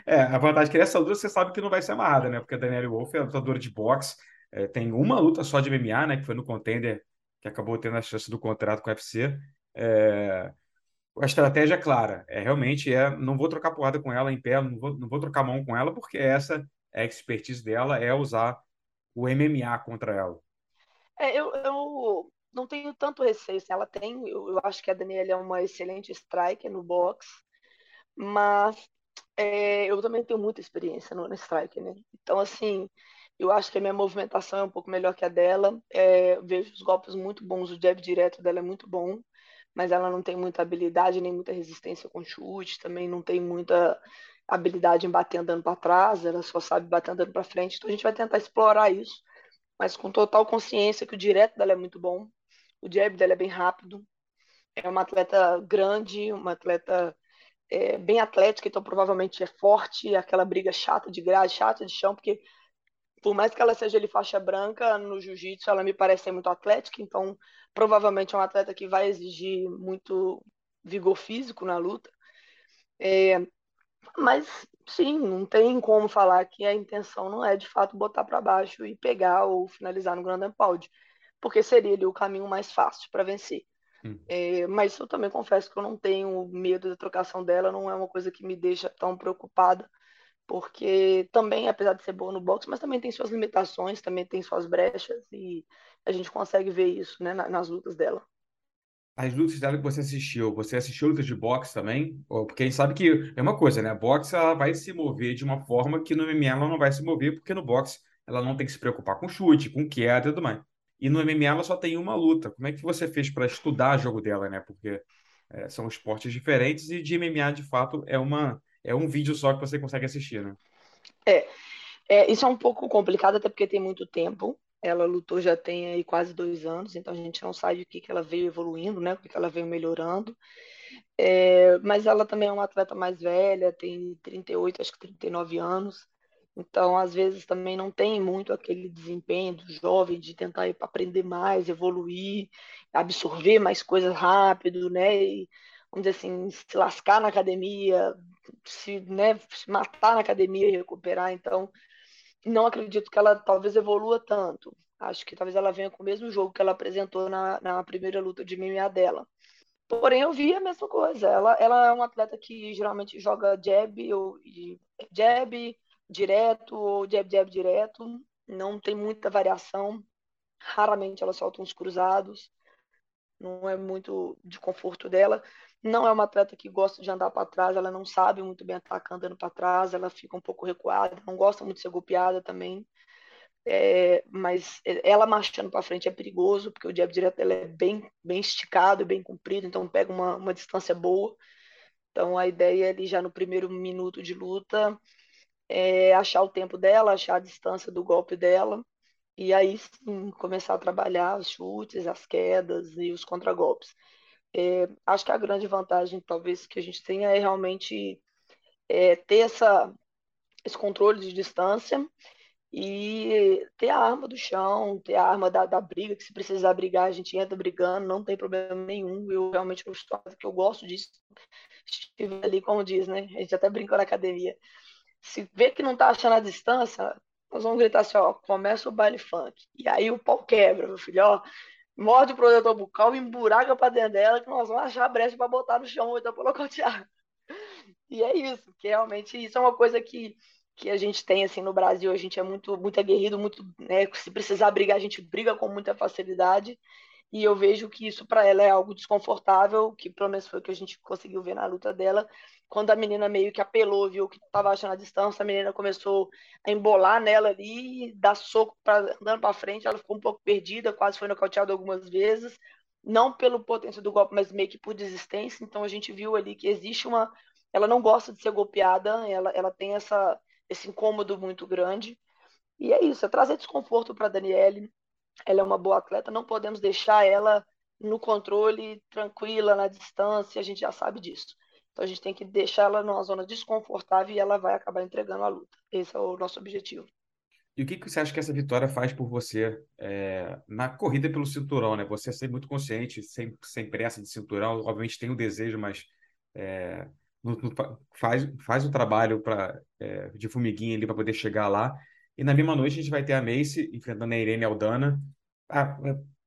É, a vantagem é que essa luta você sabe que não vai ser amarrada, né? Porque a Danielle Wolf é lutadora de boxe, é, tem uma luta só de MMA, né? Que foi no Contender, que acabou tendo a chance do contrato com o UFC. É, a estratégia é clara, é realmente é, não vou trocar porrada com ela em pé, não vou, não vou trocar mão com ela, porque essa é a expertise dela, é usar o MMA contra ela. É, eu, eu não tenho tanto receio. assim, ela tem, eu, eu acho que a Daniela é uma excelente striker no boxe, mas é, eu também tenho muita experiência no, no striker, né? Então, assim, eu acho que a minha movimentação é um pouco melhor que a dela. É, vejo os golpes muito bons, o jab direto dela é muito bom, mas ela não tem muita habilidade nem muita resistência com chute, também não tem muita habilidade em bater andando para trás, ela só sabe bater andando para frente. Então, a gente vai tentar explorar isso mas com total consciência que o direto dela é muito bom, o jab dela é bem rápido, é uma atleta grande, uma atleta é, bem atlética, então provavelmente é forte, aquela briga chata de grade, chata de chão, porque por mais que ela seja ali faixa branca, no jiu-jitsu ela me parece ser muito atlética, então provavelmente é uma atleta que vai exigir muito vigor físico na luta. É, mas sim, não tem como falar que a intenção não é de fato botar para baixo e pegar ou finalizar no Grand Pound, porque seria ali o caminho mais fácil para vencer. Hum. É, mas eu também confesso que eu não tenho medo da trocação dela, não é uma coisa que me deixa tão preocupada, porque também, apesar de ser boa no boxe, mas também tem suas limitações, também tem suas brechas e a gente consegue ver isso, né, na- nas lutas dela. As lutas dela que você assistiu, você assistiu lutas de boxe também? Porque a gente sabe que é uma coisa, né? A boxe ela vai se mover de uma forma que no MMA ela não vai se mover, porque no boxe ela não tem que se preocupar com chute, com queda e tudo mais. E no MMA ela só tem uma luta. Como é que você fez para estudar o jogo dela, né? Porque é, são esportes diferentes e de MMA de fato é uma é um vídeo só que você consegue assistir, né? É, é, isso é um pouco complicado, até porque tem muito tempo. Ela lutou já tem aí quase dois anos, então a gente não sabe o que que ela veio evoluindo, né? O que que ela veio melhorando. É, mas ela também é uma atleta mais velha, tem 38, acho que 39 anos. Então, às vezes, também não tem muito aquele desempenho do jovem de tentar aprender mais, evoluir, absorver mais coisas rápido, né? E, vamos dizer assim, se lascar na academia, se, né, se matar na academia e recuperar. Então, não acredito que ela talvez evolua tanto. Acho que talvez ela venha com o mesmo jogo que ela apresentou na, na primeira luta de MMA dela. Porém, eu vi a mesma coisa. Ela, ela é uma atleta que geralmente joga jab ou jab direto ou jab jab direto. Não tem muita variação. Raramente ela solta uns cruzados. Não é muito de conforto dela. Não é uma atleta que gosta de andar para trás. Ela não sabe muito bem atacar andando para trás. Ela fica um pouco recuada. Não gosta muito de ser golpeada também. É, mas ela marchando para frente é perigoso, porque o jab direto dela é bem, bem esticado, bem comprido, então pega uma, uma distância boa. Então a ideia é ali já no primeiro minuto de luta é achar o tempo dela, achar a distância do golpe dela, e aí sim começar a trabalhar os chutes, as quedas e os contragolpes. É, acho que a grande vantagem, talvez, que a gente tenha é realmente é, ter essa, esse controle de distância e ter a arma do chão, ter a arma da, da briga, que se precisar brigar, a gente entra brigando, não tem problema nenhum. Eu realmente estou, que eu gosto disso. Estive ali, como diz, né? A gente até brincou na academia. Se vê que não tá achando a distância, nós vamos gritar assim, ó, começa o baile funk. E aí o pau quebra, meu filho, ó. Morde o protetor bucal, emburaga pra dentro dela, que nós vamos achar a brecha pra botar no chão, ou então pra. E é isso, que realmente isso é uma coisa que que a gente tem assim no Brasil, a gente é muito muito aguerrido, muito, né, se precisar brigar, a gente briga com muita facilidade. E eu vejo que isso para ela é algo desconfortável, que pelo menos foi o que a gente conseguiu ver na luta dela. Quando a menina meio que apelou, viu que estava achando a distância, a menina começou a embolar nela ali, dar soco pra, andando para frente. Ela ficou um pouco perdida, quase foi nocauteada algumas vezes. Não pelo potência do golpe, mas meio que por desistência. Então a gente viu ali que existe uma. Ela não gosta de ser golpeada, ela, ela tem essa, esse incômodo muito grande. E é isso, é trazer desconforto para Daniele. Ela é uma boa atleta, não podemos deixar ela no controle, tranquila, na distância, a gente já sabe disso. Então a gente tem que deixar ela numa zona desconfortável e ela vai acabar entregando a luta. Esse é o nosso objetivo. E o que, você acha que essa vitória faz por você é, na corrida pelo cinturão, né? Você é sempre muito consciente, sem, sem pressa de cinturão, obviamente tem o desejo, mas é, no, no, faz, faz o trabalho pra, é, de formiguinha ali para poder chegar lá. E na mesma noite a gente vai ter a Macy enfrentando a Irene Aldana. A,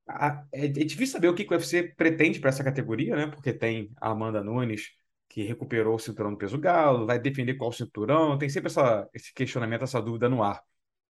a, é, é difícil saber o que, o UFC pretende para essa categoria, né? Porque tem a Amanda Nunes, que recuperou o cinturão do peso galo, vai defender qual cinturão, tem sempre essa, esse questionamento, essa dúvida no ar.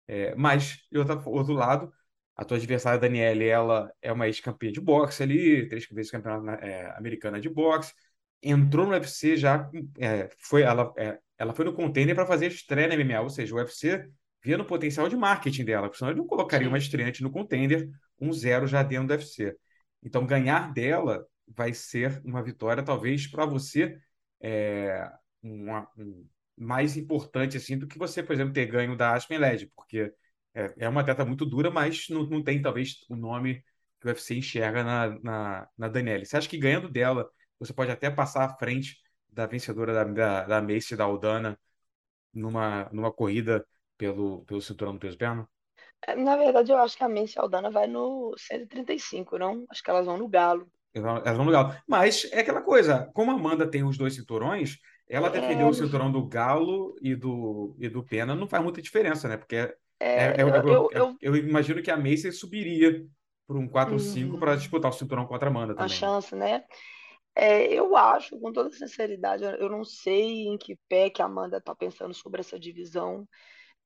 É, mas, de outro, outro lado, a tua adversária, Daniele, ela é uma ex-campeã de boxe ali, três vezes campeã é, americana de boxe, entrou no UFC já, é, foi, ela, é, ela foi no contender para fazer estreia na MMA, ou seja, o UFC via no potencial de marketing dela, porque senão ele não colocaria Sim. uma estreante no contender, um zero já dentro do UFC. Então, ganhar dela vai ser uma vitória, talvez, para você, é, uma, um, mais importante assim do que você, por exemplo, ter ganho da Aspen Led, porque é, é, uma atleta muito dura, mas não, não tem, talvez, o nome que o UFC enxerga na, na, na Daniele. Você acha que ganhando dela, você pode até passar à frente da vencedora da, da, da Mace, da Aldana, numa, numa corrida pelo, pelo cinturão do peso perna? É, na verdade, eu acho que a Mace e a Aldana vai no 135, não? Acho que elas vão no Galo. Elas vão no Galo. Mas é aquela coisa, como a Amanda tem os dois cinturões, ela é... defender o cinturão do Galo e do, e do Pena não faz muita diferença, né? Porque é, é, é eu, eu, eu, eu, imagino que a Macy subiria para um 4-5 uhum. para disputar o cinturão contra a Amanda também. A chance, né? É, eu acho, com toda sinceridade, eu não sei em que pé que a Amanda está pensando sobre essa divisão.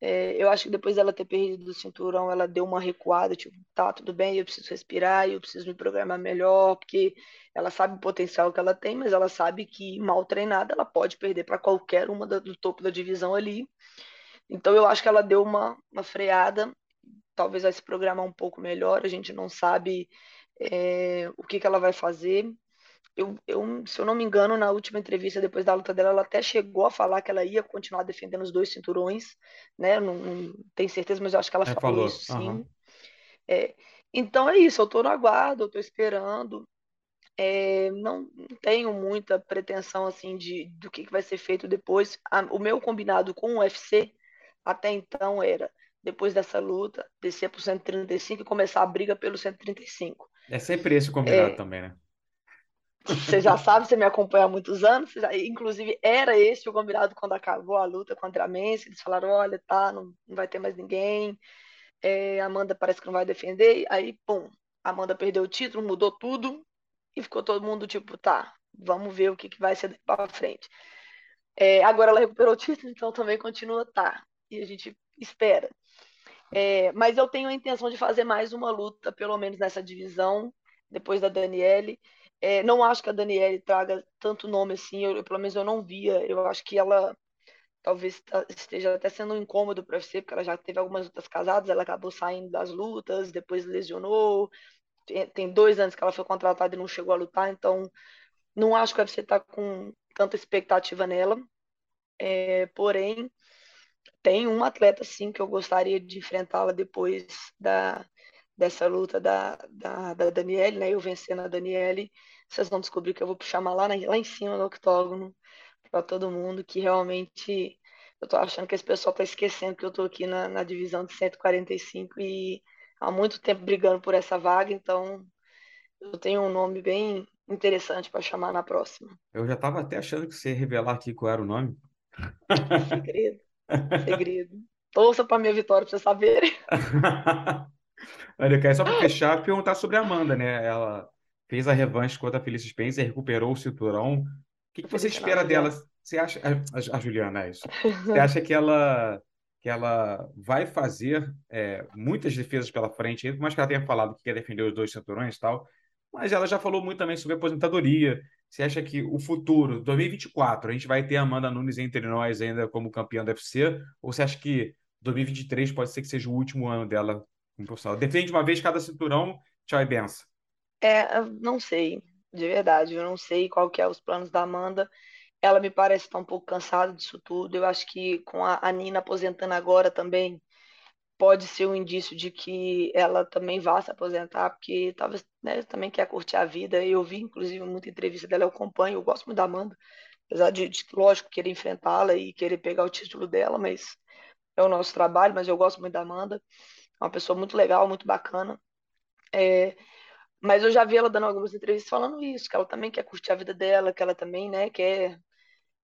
É, eu acho que depois dela ter perdido o cinturão, ela deu uma recuada, tipo, tá, tudo bem, eu preciso respirar, eu preciso me programar melhor, porque ela sabe o potencial que ela tem, mas ela sabe que mal treinada ela pode perder para qualquer uma da, do topo da divisão ali. Então eu acho que ela deu uma, uma freada, talvez vai se programar um pouco melhor, a gente não sabe é, o que, que ela vai fazer eu, eu, se eu não me engano, na última entrevista depois da luta dela, ela até chegou a falar que ela ia continuar defendendo os dois cinturões, né? Não, não tenho certeza, mas eu acho que ela é, falou, falou, isso sim. Uhum. É, então é isso, eu estou no aguardo, eu estou esperando. É, não, não, tenho muita pretensão assim de do que, que vai ser feito depois. A, o meu combinado com o UFC até então era depois dessa luta descer para o 135 e começar a briga pelo 135. É sempre esse o combinado é, também, né? Você já sabe, você me acompanha há muitos anos. Já, inclusive, era esse o combinado quando acabou a luta contra a Mense. Eles falaram: olha, tá, não, não vai ter mais ninguém. É, Amanda parece que não vai defender. Aí, pum, Amanda perdeu o título, mudou tudo. E ficou todo mundo tipo: tá, vamos ver o que, que vai ser para frente. É, agora ela recuperou o título, então também continua, tá. E a gente espera. É, mas eu tenho a intenção de fazer mais uma luta, pelo menos nessa divisão, depois da Daniele. É, não acho que a Daniele traga tanto nome assim, eu, pelo menos eu não via. Eu acho que ela talvez esteja até sendo um incômodo para você, porque ela já teve algumas lutas casadas, ela acabou saindo das lutas, depois lesionou. Tem, tem dois anos que ela foi contratada e não chegou a lutar, então não acho que a UFC está com tanta expectativa nela. É, porém, tem uma atleta sim que eu gostaria de enfrentá-la depois da, dessa luta da, da, da Daniele, né? Eu vencendo a Daniele, vocês vão descobrir que eu vou chamar lá, lá em cima no octógono para todo mundo que realmente eu tô achando que esse pessoal tá esquecendo que eu tô aqui na, na divisão de 145 e há muito tempo brigando por essa vaga, então eu tenho um nome bem interessante para chamar na próxima. Eu já estava até achando que você ia revelar aqui qual era o nome. Segredo. Segredo. Torça para minha vitória para vocês saberem. [LAUGHS] Quero só para fechar perguntar sobre a Amanda, né? Ela fez a revanche contra a Felicia Spencer, recuperou o cinturão. O que, que você espera dela? Você acha. A, a Juliana, é isso. Você [LAUGHS] acha que ela que ela vai fazer é, muitas defesas pela frente, por mais que ela tenha falado que quer defender os dois cinturões e tal, mas ela já falou muito também sobre aposentadoria. Você acha que o futuro, 2024, a gente vai ter a Amanda Nunes entre nós ainda como campeã do UFC? Ou você acha que 2023 pode ser que seja o último ano dela profissional? Defende uma vez cada cinturão, tchau e benção. É, não sei, de verdade, eu não sei qual que é os planos da Amanda. Ela me parece estar um pouco cansada disso tudo. Eu acho que com a, a Nina aposentando agora também pode ser um indício de que ela também vá se aposentar, porque talvez né, também quer curtir a vida. Eu vi, inclusive, muita entrevista dela, eu acompanho, eu gosto muito da Amanda, apesar de, de lógico, querer enfrentá-la e querer pegar o título dela, mas é o nosso trabalho, mas eu gosto muito da Amanda. Uma pessoa muito legal, muito bacana. É, mas eu já vi ela dando algumas entrevistas falando isso, que ela também quer curtir a vida dela, que ela também, né, quer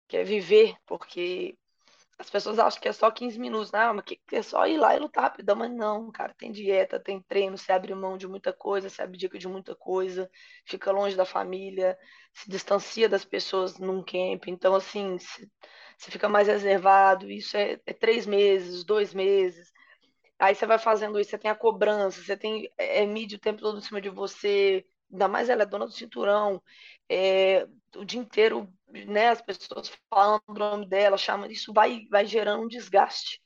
quer viver, porque as pessoas acham que é só 15 minutos, né? Mas que é só ir lá e lutar rapidão, mas não, cara, tem dieta, tem treino, você abre mão de muita coisa, você abdica de muita coisa, fica longe da família, se distancia das pessoas num camp, então assim, você fica mais reservado, isso é, é três meses, dois meses, aí você vai fazendo isso, você tem a cobrança, você tem é, é mídia o tempo todo em cima de você, ainda mais ela é dona do cinturão, é, o dia inteiro, né, as pessoas falando o nome dela, chamam, isso vai, vai gerando um desgaste,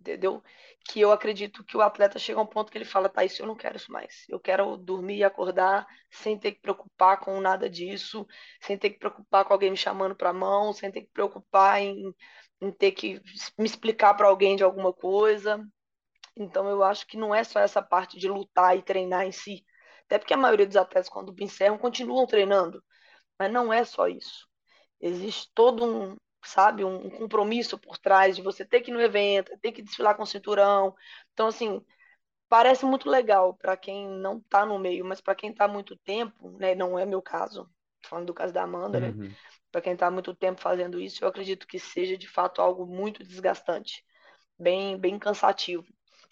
entendeu? Que eu acredito que o atleta chega a um ponto que ele fala, tá, isso eu não quero isso mais, eu quero dormir e acordar sem ter que preocupar com nada disso, sem ter que preocupar com alguém me chamando para mão, sem ter que preocupar em, em ter que me explicar para alguém de alguma coisa, então eu acho que não é só essa parte de lutar e treinar em si, até porque a maioria dos atletas, quando encerram, continuam treinando. Mas não é só isso. Existe todo um, sabe, um compromisso por trás de você ter que ir no evento, ter que desfilar com o cinturão. Então, assim, parece muito legal para quem não está no meio, mas para quem está muito tempo, né, não é meu caso, falando do caso da Amanda, né? Uhum. Para quem está muito tempo fazendo isso, eu acredito que seja de fato algo muito desgastante, bem, bem cansativo.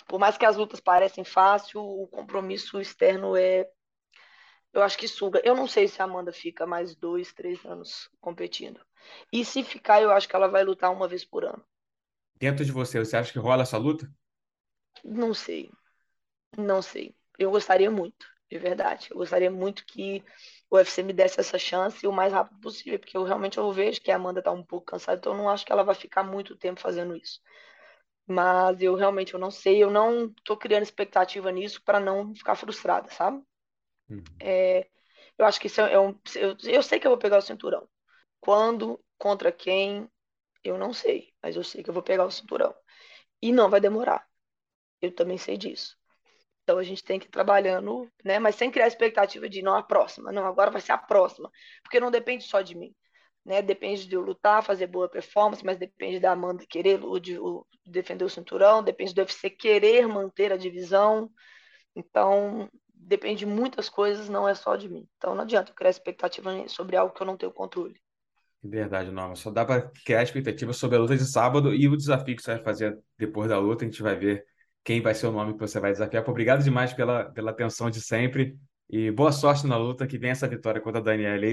Por mais que as lutas parecem fácil, o compromisso externo é eu acho que suga. Eu não sei se a Amanda fica mais dois, três anos competindo. E se ficar, eu acho que ela vai lutar uma vez por ano. Dentro de você, você acha que rola essa luta? Não sei. Não sei. Eu gostaria muito, de verdade. Eu gostaria muito que o UFC me desse essa chance o mais rápido possível, porque eu realmente eu vejo que a Amanda está um pouco cansada, então eu não acho que ela vai ficar muito tempo fazendo isso. Mas eu realmente eu não sei, eu não estou criando expectativa nisso para não ficar frustrada, sabe? Uhum. É, eu acho que isso é um. Eu, eu sei que eu vou pegar o cinturão. Quando, contra quem, eu não sei. Mas eu sei que eu vou pegar o cinturão. E não vai demorar. Eu também sei disso. Então a gente tem que ir trabalhando, né? Mas sem criar expectativa de não a próxima. Não, agora vai ser a próxima. Porque não depende só de mim. Né? Depende de eu lutar, fazer boa performance, mas depende da Amanda querer de, de defender o cinturão, depende do UFC querer manter a divisão. Então, depende de muitas coisas, não é só de mim. Então não adianta eu criar expectativa sobre algo que eu não tenho controle. Verdade, não. Só dá para criar expectativa sobre a luta de sábado e o desafio que você vai fazer depois da luta. A gente vai ver quem vai ser o nome que você vai desafiar. Obrigado demais pela, pela atenção de sempre e boa sorte na luta. Que venha essa vitória contra a Daniela.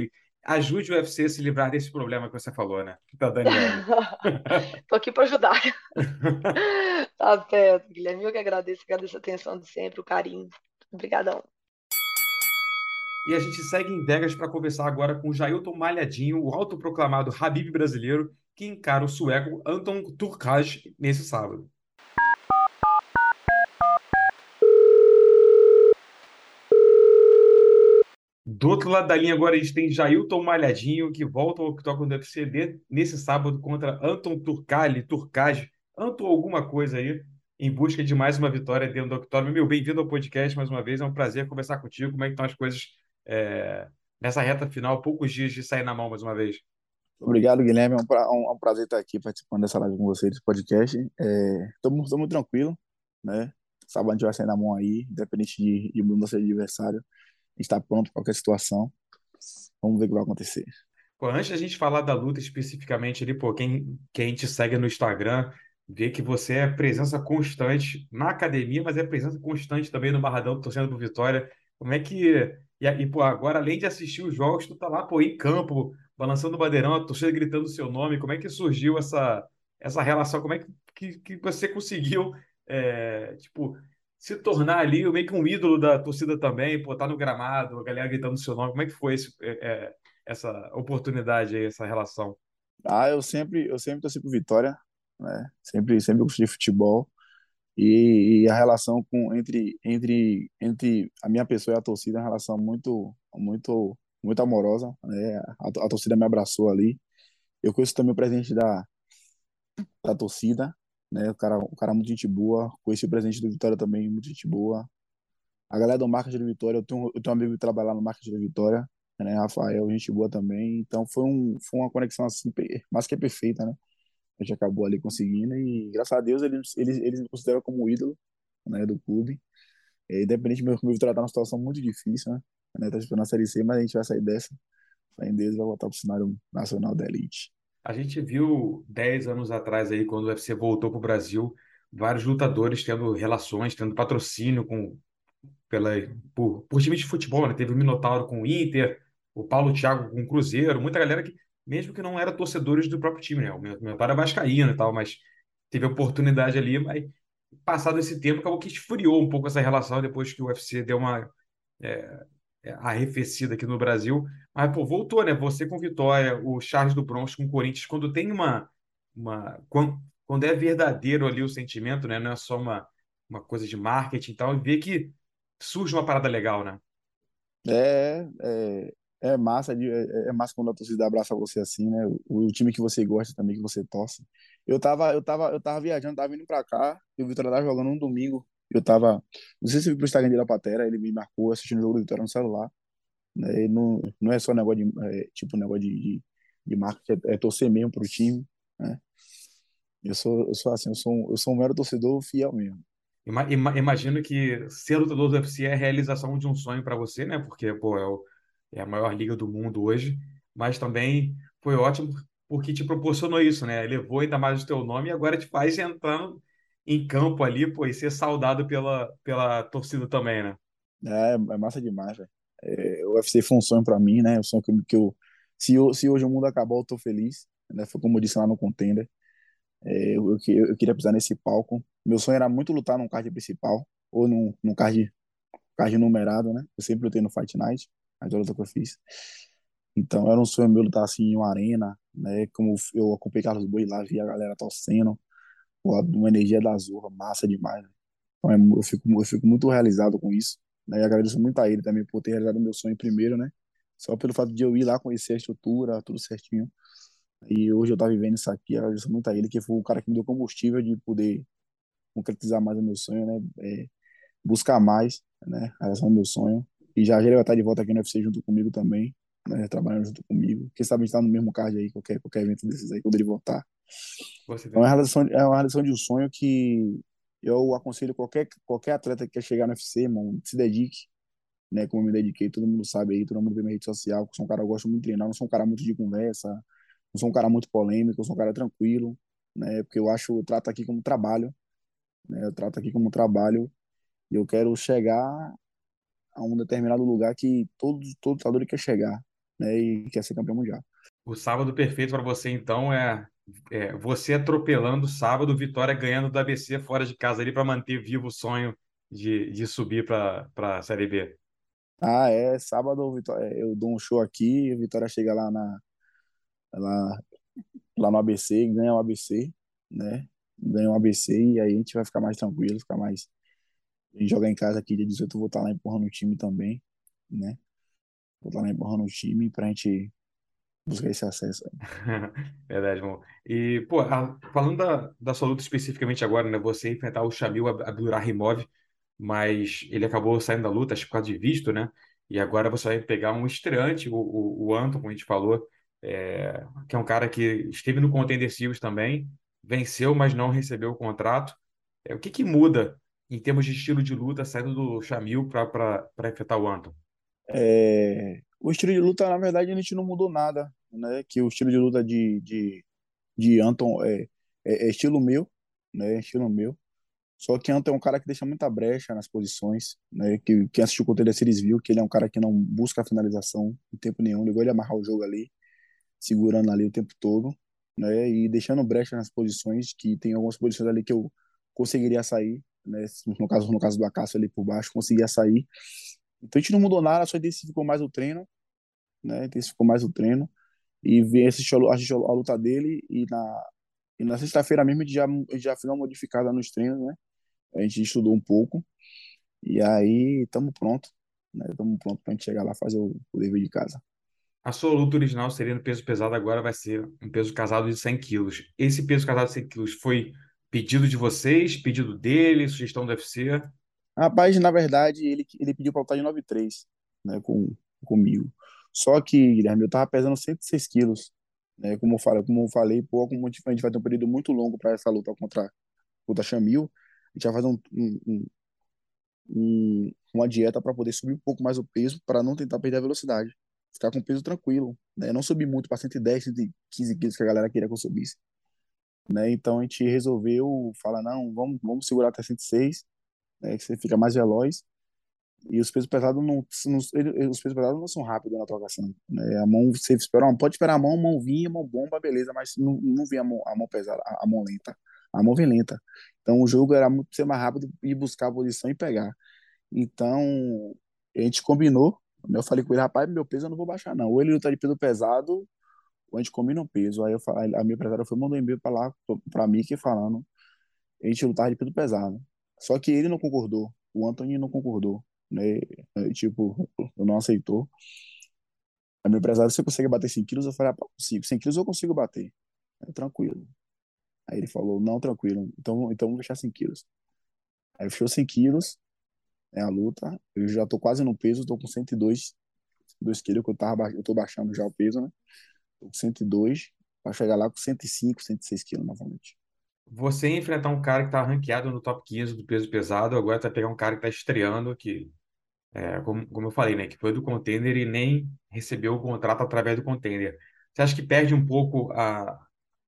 Ajude o UFC a se livrar desse problema que você falou, né? Da Daniela. [LAUGHS] Tô aqui para ajudar. [LAUGHS] tá certo, Guilherme. Eu que agradeço, agradeço a atenção de sempre, o carinho. Obrigadão. E a gente segue em Vegas para conversar agora com o Jailton Malhadinho, o autoproclamado Habib brasileiro, que encara o sueco Anton Turkaj nesse sábado. Do outro lado da linha agora a gente tem Jailton Malhadinho, que volta ao octógono do UFC nesse sábado contra Anton Turkali, Turkaj. Anton alguma coisa aí, em busca de mais uma vitória dentro do octógono. Meu, bem-vindo ao podcast mais uma vez, é um prazer conversar contigo. Como é que estão as coisas é, nessa reta final, poucos dias de sair na mão mais uma vez? Obrigado, Guilherme. É um, pra, um, é um prazer estar aqui participando dessa live com você, desse podcast. Estou é, muito tranquilo, né? Sábado a gente vai sair na mão aí, independente de, de mudança adversário. Está pronto para qualquer situação. Vamos ver o que vai acontecer. Pô, antes da gente falar da luta especificamente ali, pô, quem, quem te segue no Instagram, ver que você é presença constante na academia, mas é presença constante também no Barradão, torcendo por Vitória. Como é que. E, e pô, agora, além de assistir os jogos, tu tá lá, pô, em campo, balançando o bandeirão, a torcida gritando o seu nome. Como é que surgiu essa, essa relação? Como é que, que, que você conseguiu, é, tipo, se tornar ali meio que um ídolo da torcida também, pô, tá no gramado, a galera gritando seu nome. Como é que foi esse, é, é essa oportunidade aí, essa relação? Ah, eu sempre, eu sempre torci por Vitória, né? Sempre, sempre gostei de futebol. E, e, a relação com entre entre entre a minha pessoa e a torcida é uma relação muito muito muito amorosa né a, a torcida me abraçou ali eu conheço também o presidente da da torcida né o cara o cara muito gente boa conheci o presidente do Vitória também muito gente boa a galera do marketing do Vitória eu tenho eu tenho um amigo que trabalha lá no marketing do Vitória né Rafael gente boa também então foi um foi uma conexão assim mais que perfeita né a gente acabou ali conseguindo e graças a Deus eles eles, eles me consideram como ídolo né, do clube. É, independente do meu Vitória tá numa situação muito difícil, né? né tá a Série C, mas a gente vai sair dessa. Sair deles vai voltar para o cenário nacional da elite. A gente viu 10 anos atrás aí, quando o UFC voltou para o Brasil, vários lutadores tendo relações, tendo patrocínio com pela por, por times de futebol, né? Teve o Minotauro com o Inter, o Paulo Thiago com o Cruzeiro, muita galera que mesmo que não era torcedores do próprio time, né? O pai era vascaíno e tal, mas teve oportunidade ali, mas passado esse tempo, acabou que esfriou um pouco essa relação depois que o UFC deu uma é, arrefecida aqui no Brasil. Mas, pô, voltou, né? Você com Vitória, o Charles do Bronx com o Corinthians, quando tem uma... uma quando, quando é verdadeiro ali o sentimento, né? Não é só uma, uma coisa de marketing e tal, e vê que surge uma parada legal, né? É, é, é massa, é, é massa quando a torcida abraça você assim, né? O, o, time que você gosta também, que você torce. Eu tava, eu tava, eu tava viajando, tava vindo pra cá, e o Vitória tava jogando um domingo. Eu tava, não sei se foi pro Instagram da Patera, ele me marcou assistindo o jogo do Vitória no celular. Né? não, não é só negócio de, é, tipo, negócio de, de, de é, é torcer mesmo pro time, né? Eu sou, eu sou assim, eu sou, eu sou um mero torcedor fiel mesmo. Imagino que ser lutador do UFC é a realização de um sonho para você, né? Porque, pô, é o é a maior liga do mundo hoje, mas também foi ótimo porque te proporcionou isso, né? Levou ainda mais o teu nome e agora te faz entrar em campo ali, pô, e ser saudado pela, pela torcida também, né? É, é massa demais, velho. É, o UFC foi um sonho para mim, né? Um sonho que, que eu, se, eu, se hoje o mundo acabou, eu tô feliz, né? Foi como eu disse lá no Contender. É, eu, eu, eu, queria pisar nesse palco. Meu sonho era muito lutar num card principal ou num, num card, card numerado, né? Eu sempre lutei no Fight Night a luta que eu fiz. Então era um sonho meu lutar assim em uma arena, né? Como eu acompanhei Carlos Boi lá, vi a galera torcendo, uma energia da Zorra, massa demais. Né? Então é eu fico, eu fico muito realizado com isso. Né? E agradeço muito a ele também por ter realizado meu sonho primeiro, né? Só pelo fato de eu ir lá conhecer a estrutura, tudo certinho. E hoje eu estar vivendo isso aqui, agradeço muito a ele, que foi o cara que me deu combustível de poder concretizar mais o meu sonho, né? É, buscar mais, né? Realizar o meu sonho. E já, já ele vai estar de volta aqui no UFC junto comigo também, né, trabalhando junto comigo. Quem sabe a gente tá no mesmo card aí, qualquer, qualquer evento desses aí, quando ele voltar. É uma, realização, é uma realização de um sonho que eu aconselho qualquer, qualquer atleta que quer chegar no UFC, mano, se dedique, né, como eu me dediquei, todo mundo sabe aí, todo mundo vê minha rede social, que eu sou um cara que gosto muito de treinar, não sou um cara muito de conversa, não sou um cara muito polêmico, eu sou um cara tranquilo, né, porque eu acho, eu trato aqui como trabalho, né, eu trato aqui como trabalho, e eu quero chegar a um determinado lugar que todo, todo lutador quer chegar, né? E quer ser campeão mundial. O sábado perfeito para você, então, é, é, você atropelando sábado, Vitória ganhando do ABC fora de casa ali para manter vivo o sonho de, de subir para a Série B. Ah, é. Sábado Vitória, eu dou um show aqui, Vitória chega lá, na, lá, lá no ABC, ganha o ABC, né? Ganha o ABC e aí a gente vai ficar mais tranquilo, ficar mais e jogar em casa aqui dia 18, eu vou estar lá empurrando o time também, né? Vou estar lá empurrando o time pra gente buscar esse acesso. [LAUGHS] Verdade, irmão. E, pô, a, falando da, da sua luta especificamente agora, né? Você enfrentar o Shamil Abdurrahimov, mas ele acabou saindo da luta, acho que por causa de visto, né? E agora você vai pegar um estreante, o, o, o Anton, como a gente falou, é, que é um cara que esteve no Contender Series também, venceu, mas não recebeu o contrato. É, o que que muda em termos de estilo de luta, saindo do Chamil para enfrentar o Anton? É, o estilo de luta, na verdade, a gente não mudou nada, né? Que o estilo de luta de, de, de Anton é, é, é estilo meu, né? Estilo meu. Só que Anton é um cara que deixa muita brecha nas posições, né? Que quem assistiu o conteúdo da Series viu que ele é um cara que não busca a finalização em tempo nenhum, ligou ele amarrar o jogo ali, segurando ali o tempo todo, né? E deixando brecha nas posições, que tem algumas posições ali que eu conseguiria sair, né? No caso, no caso do Acácio ali por baixo, conseguia sair. Então a gente não mudou nada, só intensificou mais o treino, né? Intensificou mais o treino e assistiu, assistiu a luta dele e na e na sexta-feira mesmo a gente já a gente já fez uma modificada nos treinos, né? A gente estudou um pouco e aí estamos pronto, né? Estamos pronto para a gente chegar lá fazer o, o dever de casa. A sua luta original seria no peso pesado, agora vai ser um peso casado de 100 quilos. Esse peso casado de 100 quilos foi pedido de vocês, pedido dele, sugestão do UFC? Rapaz, na verdade, ele, ele pediu para lutar de 9,3, né, com, comigo. Só que, Guilherme, eu tava pesando 106 quilos, né, como eu falei, como eu falei, pô, a gente vai ter um período muito longo para essa luta contra, contra Chamil, a gente vai fazer um, um, um, uma dieta para poder subir um pouco mais o peso, para não tentar perder a velocidade ficar com peso tranquilo, né? Não subir muito para 110, 115 quilos que a galera queria que eu subisse, né? Então a gente resolveu falar, não, vamos, vamos segurar até 106, né? Você fica mais veloz. E os pesos pesados não, não os pesos pesados não são rápidos na trocação, né? A mão, você espera, pode esperar a mão, mão vinha, mão bomba, beleza, mas não, não vem a mão, a mão pesada, a, a mão lenta. A mão vem lenta. Então o jogo era muito ser mais rápido e buscar a posição e pegar. Então a gente combinou eu falei com ele, rapaz, meu peso eu não vou baixar, não. Ou ele luta de peso pesado, ou a gente combina um peso. Aí eu falei, a minha empresária foi mandou um e-mail para lá, para mim, que falando, a gente lutava de peso pesado. Só que ele não concordou, o Anthony não concordou, né? tipo, não aceitou. A minha empresária, você consegue bater 100 quilos? Eu falei, ah, consigo. 100 quilos eu consigo bater. É, tranquilo. Aí ele falou, não, tranquilo. Então, então vamos deixar 100 quilos. Aí fechou 100 quilos é a luta. Eu já tô quase no peso, tô com 102, 2 quilos, que eu, tava, eu tô baixando já o peso, né? Tô com 102, para chegar lá com 105, 106 quilos novamente. Você enfrentar um cara que tá ranqueado no top 15 do peso pesado, agora tá pegar um cara que tá estreando, que, é, como, como eu falei, né? Que foi do contender e nem recebeu o contrato através do contender. Você acha que perde um pouco a,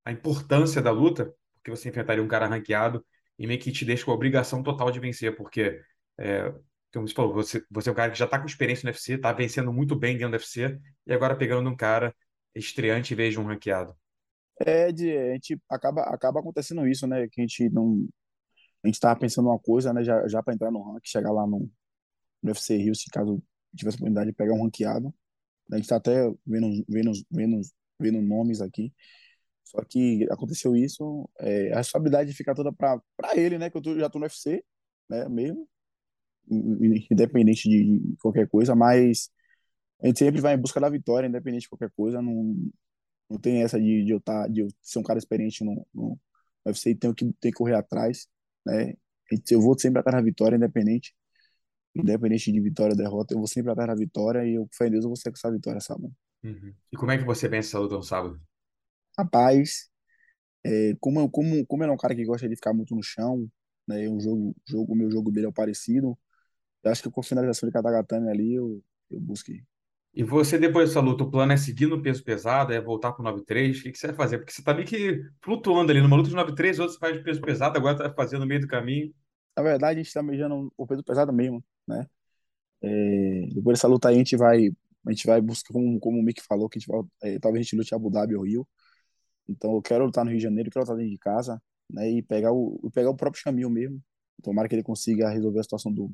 a importância da luta? Porque você enfrentaria um cara ranqueado e meio que te deixa com a obrigação total de vencer, porque é, como você falou, você, você é um cara que já está com experiência no UFC, está vencendo muito bem dentro do UFC, e agora pegando um cara estreante em vez de um ranqueado. É, de, a gente acaba, acaba acontecendo isso, né? Que a gente não. A gente estava pensando uma coisa, né? Já, já para entrar no ranking, chegar lá no, no UFC Rio, se caso tivesse a oportunidade de pegar um ranqueado. A gente está até vendo, vendo, vendo, vendo nomes aqui. Só que aconteceu isso, é, a responsabilidade fica toda para ele, né? Que eu tô, já estou no UFC, né? Mesmo independente de qualquer coisa, mas a gente sempre vai em busca da vitória, independente de qualquer coisa. Não, não tem essa de, de, eu, tá, de eu ser um cara experiente no, no UFC e tenho que, ter que correr atrás. Né? Eu vou sempre atrás da vitória, independente. Independente de vitória ou derrota, eu vou sempre atrás da vitória e eu, fé em Deus, eu vou ser com essa vitória sábado. Uhum. E como é que você pensa essa luta no sábado? Rapaz, é, como, como, como ele é um cara que gosta de ficar muito no chão, né? O jogo, jogo, meu jogo dele é parecido. Eu acho que com a finalização de Katagatame ali, eu, eu busquei. E você, depois dessa luta, o plano é seguir no peso pesado, é voltar para o 9-3? O que, que você vai fazer? Porque você está meio que flutuando ali. Numa luta de 9-3, outro você faz de peso pesado, agora está fazendo no meio do caminho. Na verdade, a gente está beijando o peso pesado mesmo, né? É, depois dessa luta aí, a gente vai, a gente vai buscar, como, como o Mick falou, que a gente vai, é, talvez a gente lute Abu Dhabi ou Rio. Então, eu quero lutar no Rio de Janeiro, quero lutar dentro de casa, né? E pegar o, pegar o próprio caminho mesmo. Tomara que ele consiga resolver a situação do,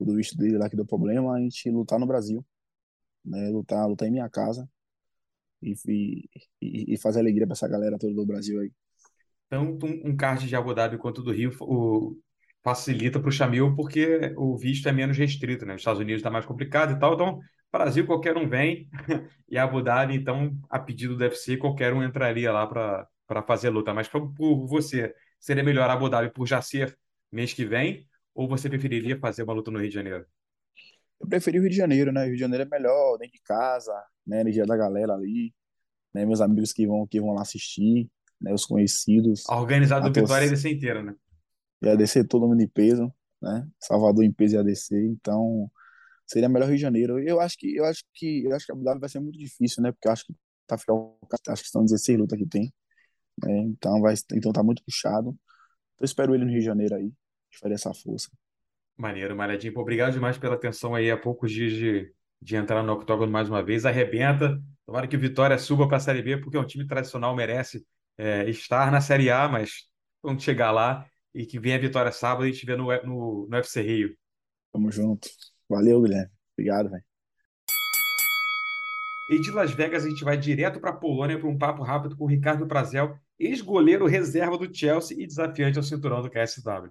do visto dele lá que deu problema, a gente lutar no Brasil, né? Lutar, lutar em minha casa e, e, e fazer alegria para essa galera toda do Brasil aí. Tanto um card de Abu Dhabi quanto do Rio o, facilita para o Chamil porque o visto é menos restrito, né? Os Estados Unidos está mais complicado e tal, então Brasil qualquer um vem [LAUGHS] e Abu Dhabi, então, a pedido do UFC, qualquer um entraria lá para fazer luta. Mas por você, seria melhor Abu Dhabi por já ser mês que vem ou você preferiria fazer uma luta no Rio de Janeiro? Eu preferi o Rio de Janeiro, né? O Rio de Janeiro é melhor, dentro de casa, né? Energia da galera ali, né? Meus amigos que vão, que vão lá assistir, né? Os conhecidos. A organizada do Vitória ia descer inteira, né? Ia descer todo mundo em peso, né? Salvador em peso ia descer, então seria melhor Rio de Janeiro. Eu acho que eu acho que eu acho que a Abu Dhabi vai ser muito difícil, né? Porque eu acho que tá acho que são 16 lutas que tem, né? Então vai então tá muito puxado. Então eu espero ele no Rio de Janeiro aí de fazer essa força. Maneiro, Malhadinho. Obrigado demais pela atenção aí há poucos dias de, de entrar no octógono mais uma vez. Arrebenta. Tomara que o Vitória suba para a Série B, porque é um time tradicional, merece é, estar na Série A, mas quando chegar lá e que venha a vitória sábado e a gente vê no, no, no UFC Rio. Tamo junto. Valeu, Guilherme. Obrigado, velho. E de Las Vegas a gente vai direto para a Polônia para um papo rápido com o Ricardo Prazel, ex-goleiro reserva do Chelsea e desafiante ao cinturão do KSW.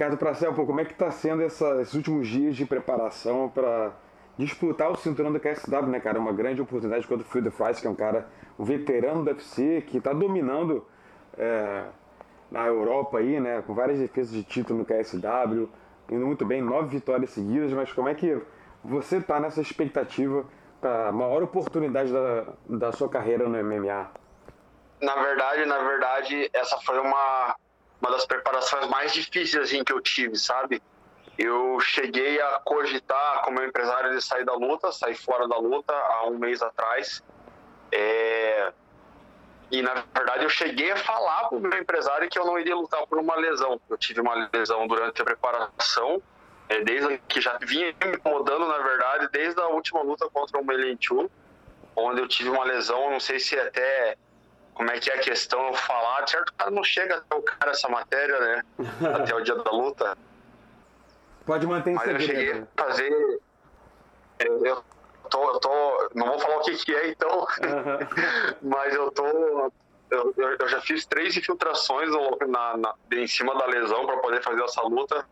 Ricardo Prazel, pô, como é que está sendo essa, esses últimos dias de preparação para disputar o cinturão do KSW, né, cara? Uma grande oportunidade contra o Phil DeFries, que é um cara, um veterano do UFC, que está dominando é, na Europa aí, né? Com várias defesas de título no KSW, indo muito bem, nove vitórias seguidas, mas como é que você está nessa expectativa para a maior oportunidade da, da sua carreira no MMA? Na verdade, na verdade, essa foi uma, uma das preparações mais difíceis assim, que eu tive, sabe? Eu cheguei a cogitar como empresário de sair da luta, sair fora da luta há um mês atrás. É, e na verdade eu cheguei a falar para o meu empresário que eu não iria lutar por uma lesão. Eu tive uma lesão durante a preparação, é, desde que já vinha me incomodando, na verdade, desde a última luta contra o Melenchu, onde eu tive uma lesão, não sei se até como é que é a questão eu falar, certo cara não chega até o cara essa matéria, né? [LAUGHS] até o dia da luta. Pode manter em Mas segredo. eu cheguei a fazer. Eu tô, eu tô. Não vou falar o que, que é então, [LAUGHS] mas eu tô. Eu, eu já fiz três infiltrações na, na, em cima da lesão para poder fazer essa luta.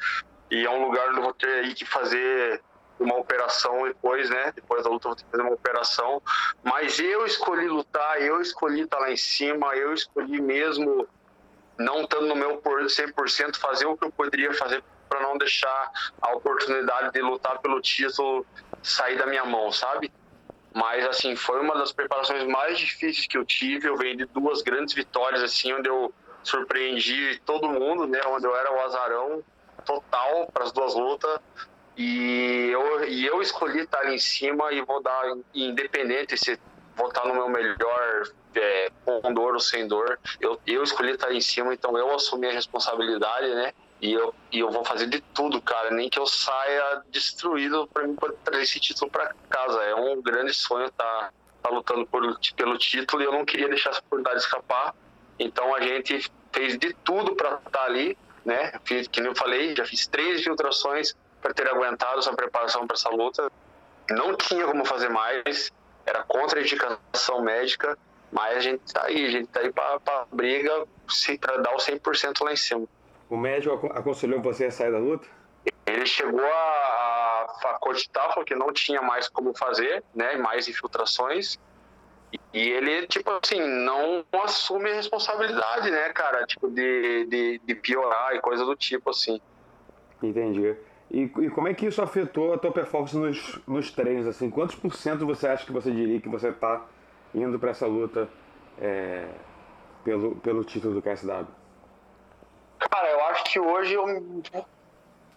E é um lugar onde eu vou ter aí que fazer uma operação depois, né? Depois da luta vou ter que fazer uma operação. Mas eu escolhi lutar, eu escolhi estar lá em cima, eu escolhi mesmo, não estando no meu por 100%, fazer o que eu poderia fazer para não deixar a oportunidade de lutar pelo título sair da minha mão, sabe? Mas assim, foi uma das preparações mais difíceis que eu tive. Eu venho de duas grandes vitórias assim, onde eu surpreendi todo mundo, né? Onde eu era o azarão total para as duas lutas. E eu, e eu escolhi estar ali em cima e vou dar, independente se vou estar no meu melhor, é, com dor ou sem dor, eu, eu escolhi estar ali em cima, então eu assumi a responsabilidade, né? E eu, e eu vou fazer de tudo, cara, nem que eu saia destruído para mim trazer esse título para casa. É um grande sonho estar tá, tá lutando por, pelo título e eu não queria deixar essa oportunidade escapar. Então a gente fez de tudo para estar tá ali, né? Fiz, que nem eu falei, já fiz três infiltrações para ter aguentado essa preparação para essa luta. Não tinha como fazer mais, era contra a indicação médica, mas a gente tá aí, a gente tá aí para briga, para dar o 100% lá em cima. O médico aconselhou você a sair da luta? Ele chegou a, a cogitar, falou que não tinha mais como fazer, né, mais infiltrações. E ele, tipo assim, não assume a responsabilidade, né, cara, tipo, de, de, de piorar e coisa do tipo, assim. Entendi. E, e, como é que isso afetou a tua performance nos, nos treinos, assim? Quantos por cento você acha que você diria que você tá indo para essa luta é, pelo, pelo título do KSW? Cara, eu acho que hoje eu,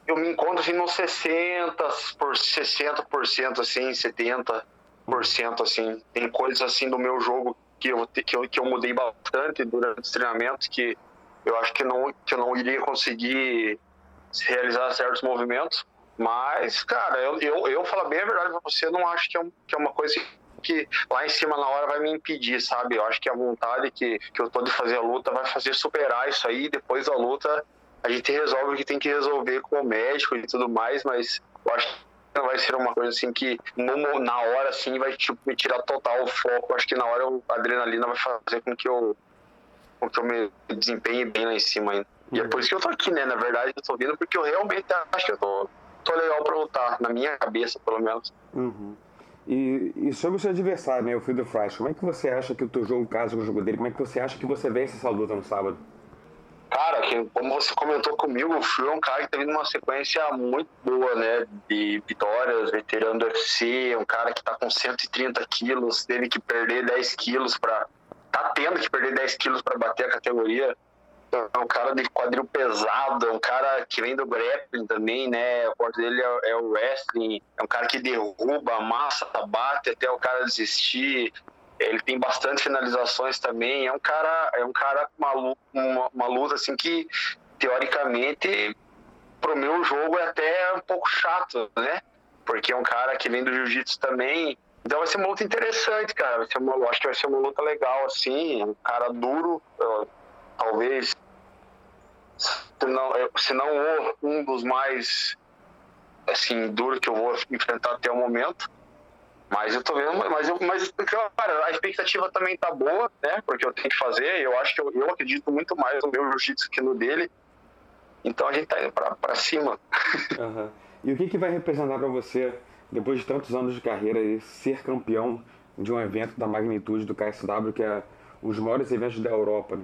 eu me encontro assim nos 60%, por 60%, assim, 70%, assim. Tem coisas assim do meu jogo que eu, que eu, que eu mudei bastante durante os treinamentos que eu acho que, não, que eu não iria conseguir realizar certos movimentos. Mas, cara, eu, eu, eu falar bem a verdade pra você, não acho que é, um, que é uma coisa que lá em cima na hora vai me impedir, sabe? Eu acho que a vontade que, que eu tô de fazer a luta vai fazer superar isso aí. Depois da luta, a gente resolve o que tem que resolver com o médico e tudo mais, mas eu acho que não vai ser uma coisa assim que no, na hora assim vai tipo, me tirar total o foco. Eu acho que na hora a adrenalina vai fazer com que eu, com que eu me desempenhe bem lá em cima ainda. E é por isso que eu tô aqui, né? Na verdade, eu tô vindo porque eu realmente acho que eu tô, tô legal pra lutar, na minha cabeça, pelo menos. Uhum. E, e, sobre o seu adversário, né, o Phil Fries, como é que você acha que o teu jogo casa com o jogo dele? Como é que você acha que você vence essa luta no sábado? Cara, que, como você comentou comigo, o Phil é um cara que tá vindo uma sequência muito boa, né? De vitórias, veterano do UFC, um cara que tá com 130 quilos, teve que perder 10 quilos para tá tendo que perder 10 quilos para bater a categoria é um cara de quadril pesado, é um cara que vem do grappling também, né? O corte dele é, é, o wrestling, é um cara que derruba, amassa, bate até o cara desistir. Ele tem bastante finalizações também. É um cara, é um cara uma, uma, uma luta assim que teoricamente pro meu jogo é até um pouco chato, né? porque é um cara que vem do jiu-jitsu também. Então vai ser uma luta interessante, cara. Vai ser uma, acho que vai ser uma luta legal, assim. Um cara duro, talvez. Se não, se não um dos mais assim, duro que eu vou enfrentar até o momento. Mas eu tô vendo, mas, eu, mas cara, a expectativa também tá boa, né? Porque eu tenho que fazer, eu acho que eu, eu acredito muito mais no meu jiu-jitsu que no dele. Então a gente tá indo pra cima. [LAUGHS] Uhum. E o que, que vai representar para você, depois de tantos anos de carreira, ser campeão de um evento da magnitude do KSW, que é os maiores eventos da Europa? Né?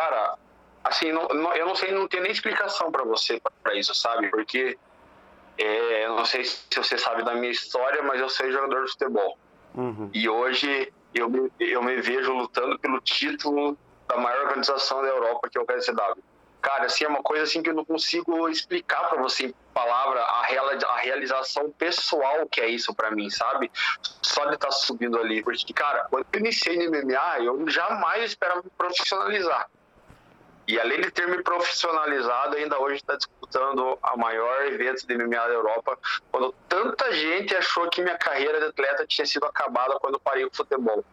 Cara, assim, não, não, eu não sei, não tem nem explicação para você para isso, sabe? Porque é, eu não sei se você sabe da minha história, mas eu sou jogador de futebol. Uhum. E hoje eu me, eu me vejo lutando pelo título da maior organização da Europa, que é o KSW. Cara, assim, é uma coisa assim que eu não consigo explicar para você em palavra a, real, a realização pessoal que é isso para mim, sabe? Só de estar tá subindo ali. Porque, cara, quando eu iniciei no MMA, eu jamais esperava me profissionalizar. E além de ter me profissionalizado, ainda hoje está disputando a maior evento de MMA da Europa, quando tanta gente achou que minha carreira de atleta tinha sido acabada quando parei com futebol.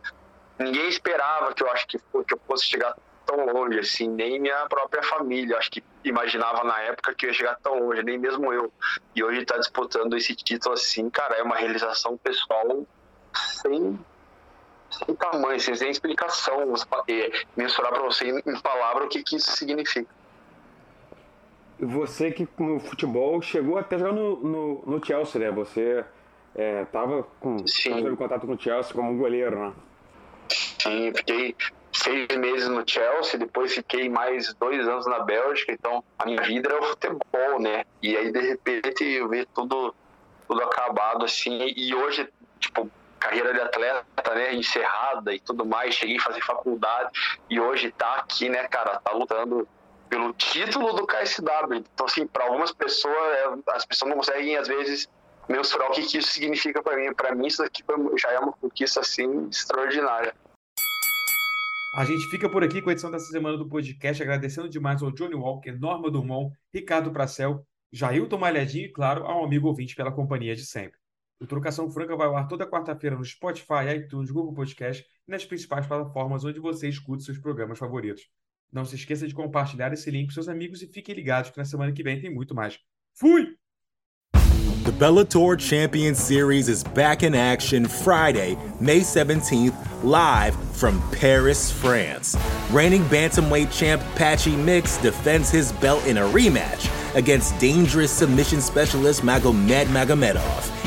Ninguém esperava que eu acho que, que eu fosse chegar tão longe, assim, nem minha própria família, acho que imaginava na época que eu ia chegar tão longe, nem mesmo eu. E hoje está disputando esse título assim, cara, é uma realização pessoal sem sem tamanho, sem, sem explicação, é, mensurar para você em palavras o que, que isso significa. Você que no futebol chegou até jogar no, no, no Chelsea, né? Você estava é, com Sim. contato com o Chelsea como goleiro, né? Sim, fiquei seis meses no Chelsea, depois fiquei mais dois anos na Bélgica, então a minha vida era o futebol, né? E aí de repente eu vi tudo, tudo acabado assim, e hoje, tipo, carreira de atleta, né, encerrada e tudo mais, cheguei a fazer faculdade e hoje tá aqui, né, cara, tá lutando pelo título do KSW. Então, assim, para algumas pessoas, é, as pessoas não conseguem, às vezes, mensurar o que, que isso significa para mim. Para mim, isso aqui já é uma conquista, assim, extraordinária. A gente fica por aqui com a edição dessa semana do podcast, agradecendo demais ao Johnny Walker, Norma Dumont, Ricardo Pracel, Jailton Malhadinho e, claro, ao amigo ouvinte pela companhia de sempre. O Trocação Franca vai ao ar toda quarta-feira no Spotify, iTunes, Google Podcast e nas principais plataformas onde você escuta seus programas favoritos. Não se esqueça de compartilhar esse link com seus amigos e fiquem ligados que na semana que vem tem muito mais. Fui! The Bellator Champion Series is back in action Friday, May 17th, live from Paris, France. Reigning bantamweight champ Patchy Mix defends his belt in a rematch against dangerous submission specialist Magomed Magomedov.